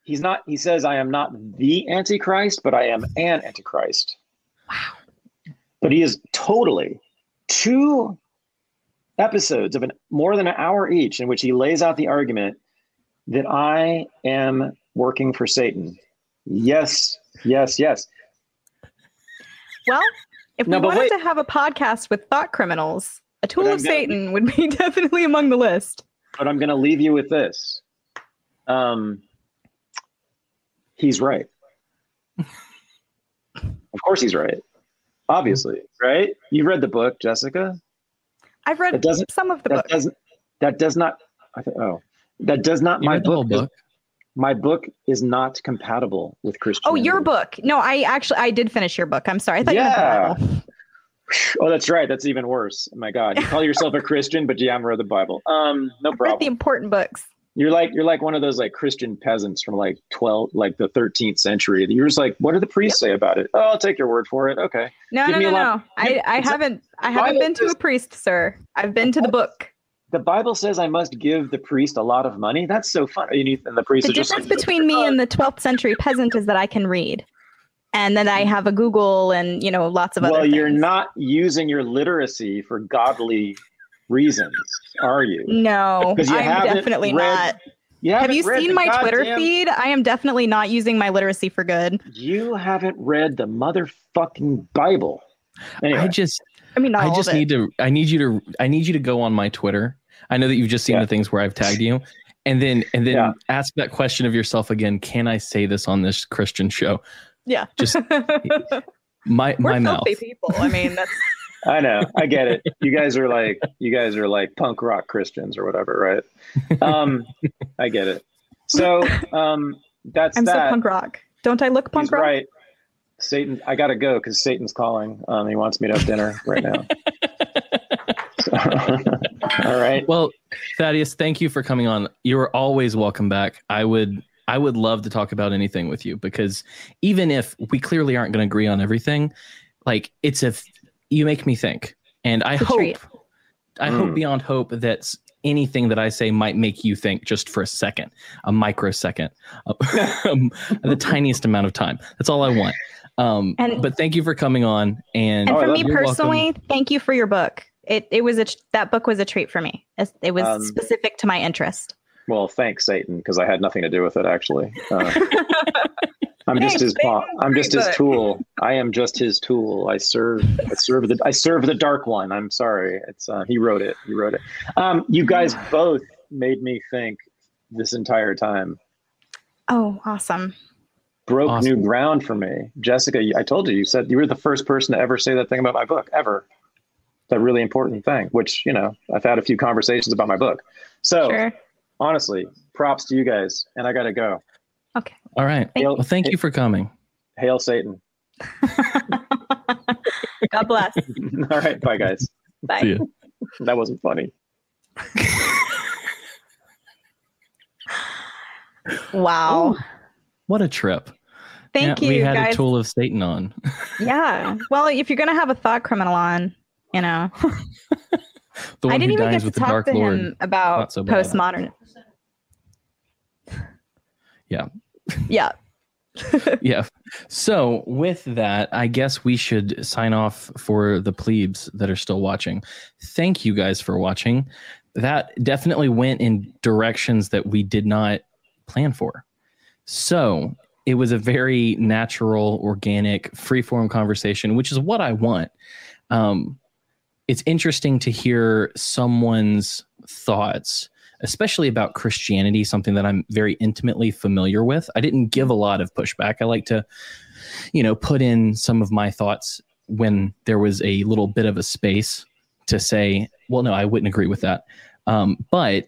He's not he says I am not the antichrist, but I am an antichrist. Wow. but he is totally two episodes of an more than an hour each in which he lays out the argument that I am working for Satan. Yes, yes, yes. Well, if No, we wanted wait. to have a podcast with thought criminals, a tool of gonna- Satan would be definitely among the list. But I'm going to leave you with this. Um, he's right. of course, he's right. Obviously, right? You've read the book, Jessica. I've read It doesn't- some of the that books. doesn't. That does not. I think. Oh, that does not. You my read the whole book. is- my book is not compatible with Christian. Oh, your book. No, I actually I did finish your book. I'm sorry. I thought Yeah. you meant the Bible. Oh, that's right. That's even worse. Oh my God, you call yourself a Christian, but you haven't read the Bible. Um, no problem. Read the important books. You're like you're like one of those like Christian peasants from like twelve, like the 13th century. You're just like, what do the priests say about it? Oh, I'll take your word for it. Okay. No, Give no, me no, no. I, I haven't I haven't been to a priest, sir. I've been to the book. The Bible says I must give the priest a lot of money. That's so funny. And, the priest The difference like, between me and the 12th century peasant is that I can read. And then I have a Google and, you know, lots of other well, you're things. not using your literacy for godly reasons, are you? No, you I'm haven't definitely read not. You Have you seen the my Twitter feed? I am definitely not using my literacy for good. You haven't read the motherfucking Bible. Anyway, I just I mean, not I just need to I need you to I need you to go on my Twitter. I know that you've just seen Yeah. the things where I've tagged you. And then and then Yeah. ask that question of yourself again. Can I say this on this Christian show? yeah. Just My We're my mouth. people. I mean, that's I know, I get it. You guys are like you guys are like punk rock Christians or whatever, right? Um, I get it. So um, that's I'm so punk rock. Don't I look punk He's rock? right. Satan, I gotta go because Satan's calling. Um, he wants me to have dinner right now. So, all right. Well, Thaddeus, thank you for coming on. You're always welcome back. I would I would love to talk about anything with you because even if we clearly aren't going to agree on everything, like it's a you make me think. And I hope treat. I hope Mm. beyond hope that anything that I say might make you think just for a second, a microsecond, um, the tiniest amount of time. That's all I want. Um, And- but thank you for coming on. And, And Oh, for me you're welcome. personally, thank you for your book. It it was a that book was a treat for me. It was Um, specific to my interest. Well, thanks, Satan, because I had nothing to do with it actually. Uh, I'm just his paw. I'm just his tool. I am just his tool. I serve. I serve the. I serve the dark one. I'm sorry. It's uh, he wrote it. He wrote it. Um, you guys both made me think this entire time. Oh, awesome. Broke Awesome. new ground for me, Jessica. I told you. You said you were the first person to ever say that thing about my book ever. That really important thing. Which you know, I've had a few conversations about my book. So Sure. honestly, props to you guys. And I got to go. All right. Thank Well, thank you for coming. Hail Satan. God bless. All right, bye guys. Bye. See. That wasn't funny. Wow. What a trip. Thank Yeah, you, We had guys. a tool of Satan on. Yeah. Well, if you're gonna have a thought criminal on, you know, The one I didn't who even dies get to with the talk to Lord. him about Not so postmodern. Yeah. Yeah. yeah. So with that, I guess we should sign off for the plebes that are still watching. Thank you guys for watching. That definitely went in directions that we did not plan for. So it was a very natural, organic, freeform conversation, which is what I want. Um, it's interesting to hear someone's thoughts especially about Christianity, something that I'm very intimately familiar with. I didn't give a lot of pushback. I like to, you know, put in some of my thoughts when there was a little bit of a space to say, well, no, I wouldn't agree with that. Um, but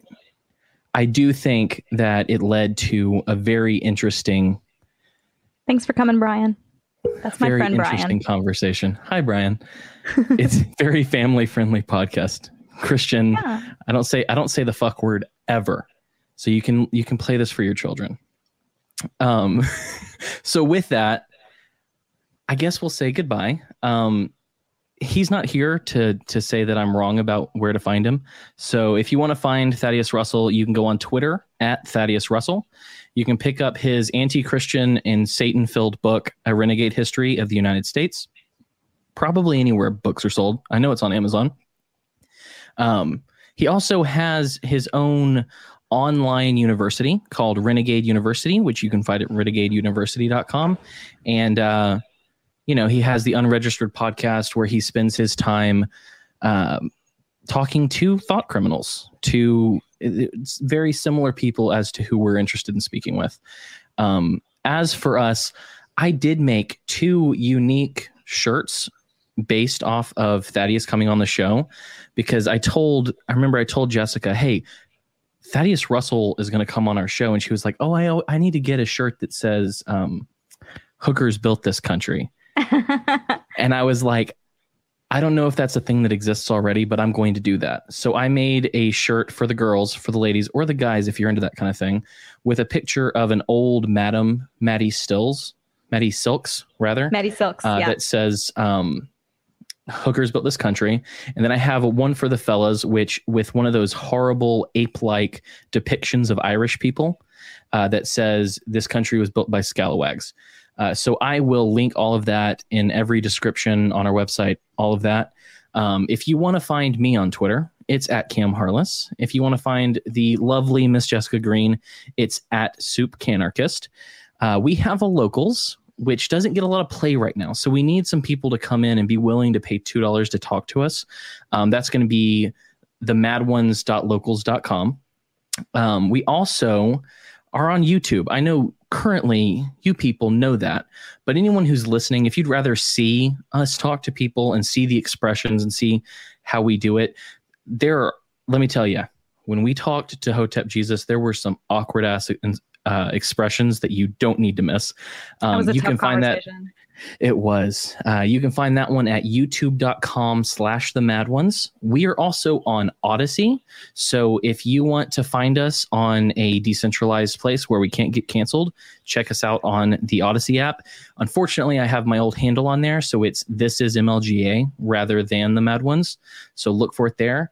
I do think that it led to a very interesting, Thanks for coming, Brian. That's my very friend interesting Brian. conversation. Hi, Brian. it's very family friendly podcast. Christian Yeah. I don't say I don't say the fuck word ever. So you can you can play this for your children. Um so with that, I guess we'll say goodbye. Um he's not here to to say that I'm wrong about where to find him. So if you want to find Thaddeus Russell, you can go on Twitter at Thaddeus Russell. You can pick up his anti-Christian and Satan-filled book, A Renegade History of the United States. Probably anywhere books are sold. I know it's on Amazon. Um, he also has his own online university called Renegade University, which you can find at renegadeuniversity.com. And, uh, you know, he has the unregistered podcast where he spends his time um, talking to thought criminals, to very similar people as to who we're interested in speaking with. Um, as for us, I did make two unique shirts based off of Thaddeus coming on the show because I told, I remember I told Jessica, hey, Thaddeus Russell is going to come on our show. And she was like, oh, I, I need to get a shirt that says, um, Hookers built this country. And I was like, I don't know if that's a thing that exists already, but I'm going to do that. So I made a shirt for the girls, for the ladies, or the guys, if you're into that kind of thing, with a picture of an old Madam Maddie Stills, Mattie Silks, rather Mattie Silks. uh, yeah. that says um, hookers built this country. And then i have one for the fellas which with one of those horrible ape-like depictions of irish people uh, that says this country was built by scalawags. Uh, so i will link all of that in every description on our website all of that. Um, if you want to find me on twitter it's at cam harless. If you want to find the lovely miss jessica green it's at soup canarchist. Uh, we have a locals which doesn't get a lot of play right now. So we need some people to come in and be willing to pay $2 to talk to us. Um, that's going to be the madones.locals.com. Um, we also are on YouTube. I know currently you people know that, but anyone who's listening, if you'd rather see us talk to people and see the expressions and see how we do it, there are, let me tell you, when we talked to Hotep Jesus, there were some awkward ass uh, expressions that you don't need to miss. Um, you can find that. It was. Uh, you can find that one at youtube.com slash the mad ones. We are also on Odysee. So if you want to find us on a decentralized place where we can't get canceled, check us out on the Odysee app. Unfortunately, I have my old handle on there. So it's this is MLGA rather than the mad ones. So look for it there.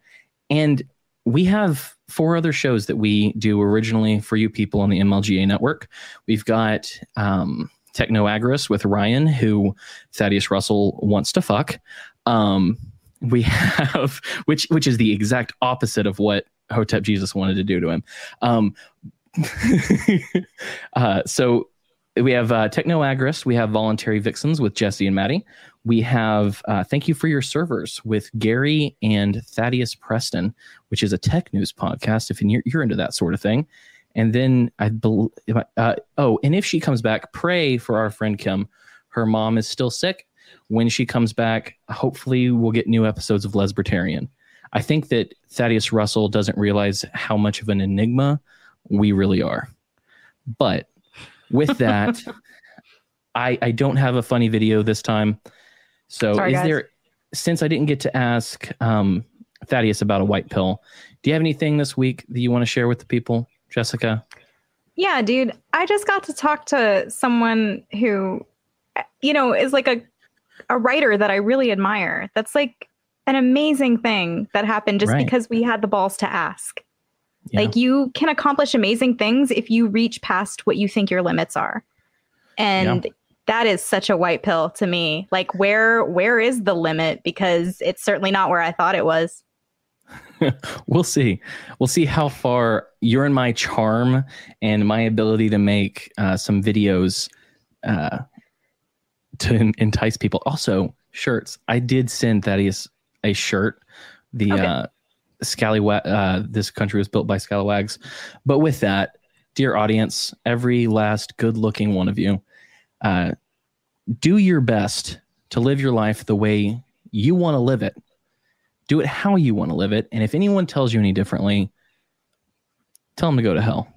And we have four other shows that we do originally for you people on the MLGA network. We've got um, Techno Agorist with Ryan, who Thaddeus Russell wants to fuck. Um, we have which which is the exact opposite of what Hotep Jesus wanted to do to him. Um, uh, so we have uh, Techno Agorist, we have Voluntary Vixens with Jesse and Maddie. We have uh, Thank You for Your Servers with Gary and Thaddeus Preston, which is a tech news podcast if you're, you're into that sort of thing. And then I believe, uh, oh, and if she comes back, pray for our friend Kim. Her mom is still sick. When she comes back, hopefully we'll get new episodes of Lesbertarian. I think that Thaddeus Russell doesn't realize how much of an enigma we really are. But with that, I, I don't have a funny video this time. So Sorry, is guys. there since I didn't get to ask um, Thaddeus about a white pill, do you have anything this week that you want to share with the people, Jessica? Yeah, dude. I just got to talk to someone who, you know, is like a a writer that I really admire. That's like an amazing thing that happened just right. because we had the balls to ask. Yeah. Like you can accomplish amazing things if you reach past what you think your limits are. And yeah. that is such a white pill to me. Like where where is the limit because it's certainly not where I thought it was. we'll see. We'll see how far you're in my charm and my ability to make uh, some videos uh, to entice people. Also, shirts. I did send Thaddeus a shirt. The okay. uh, scallywag. Uh, this country was built by scallywags. But with that, dear audience, every last good-looking one of you, uh, do your best to live your life the way you want to live it. Do it how you want to live it. And if anyone tells you any differently, tell them to go to hell.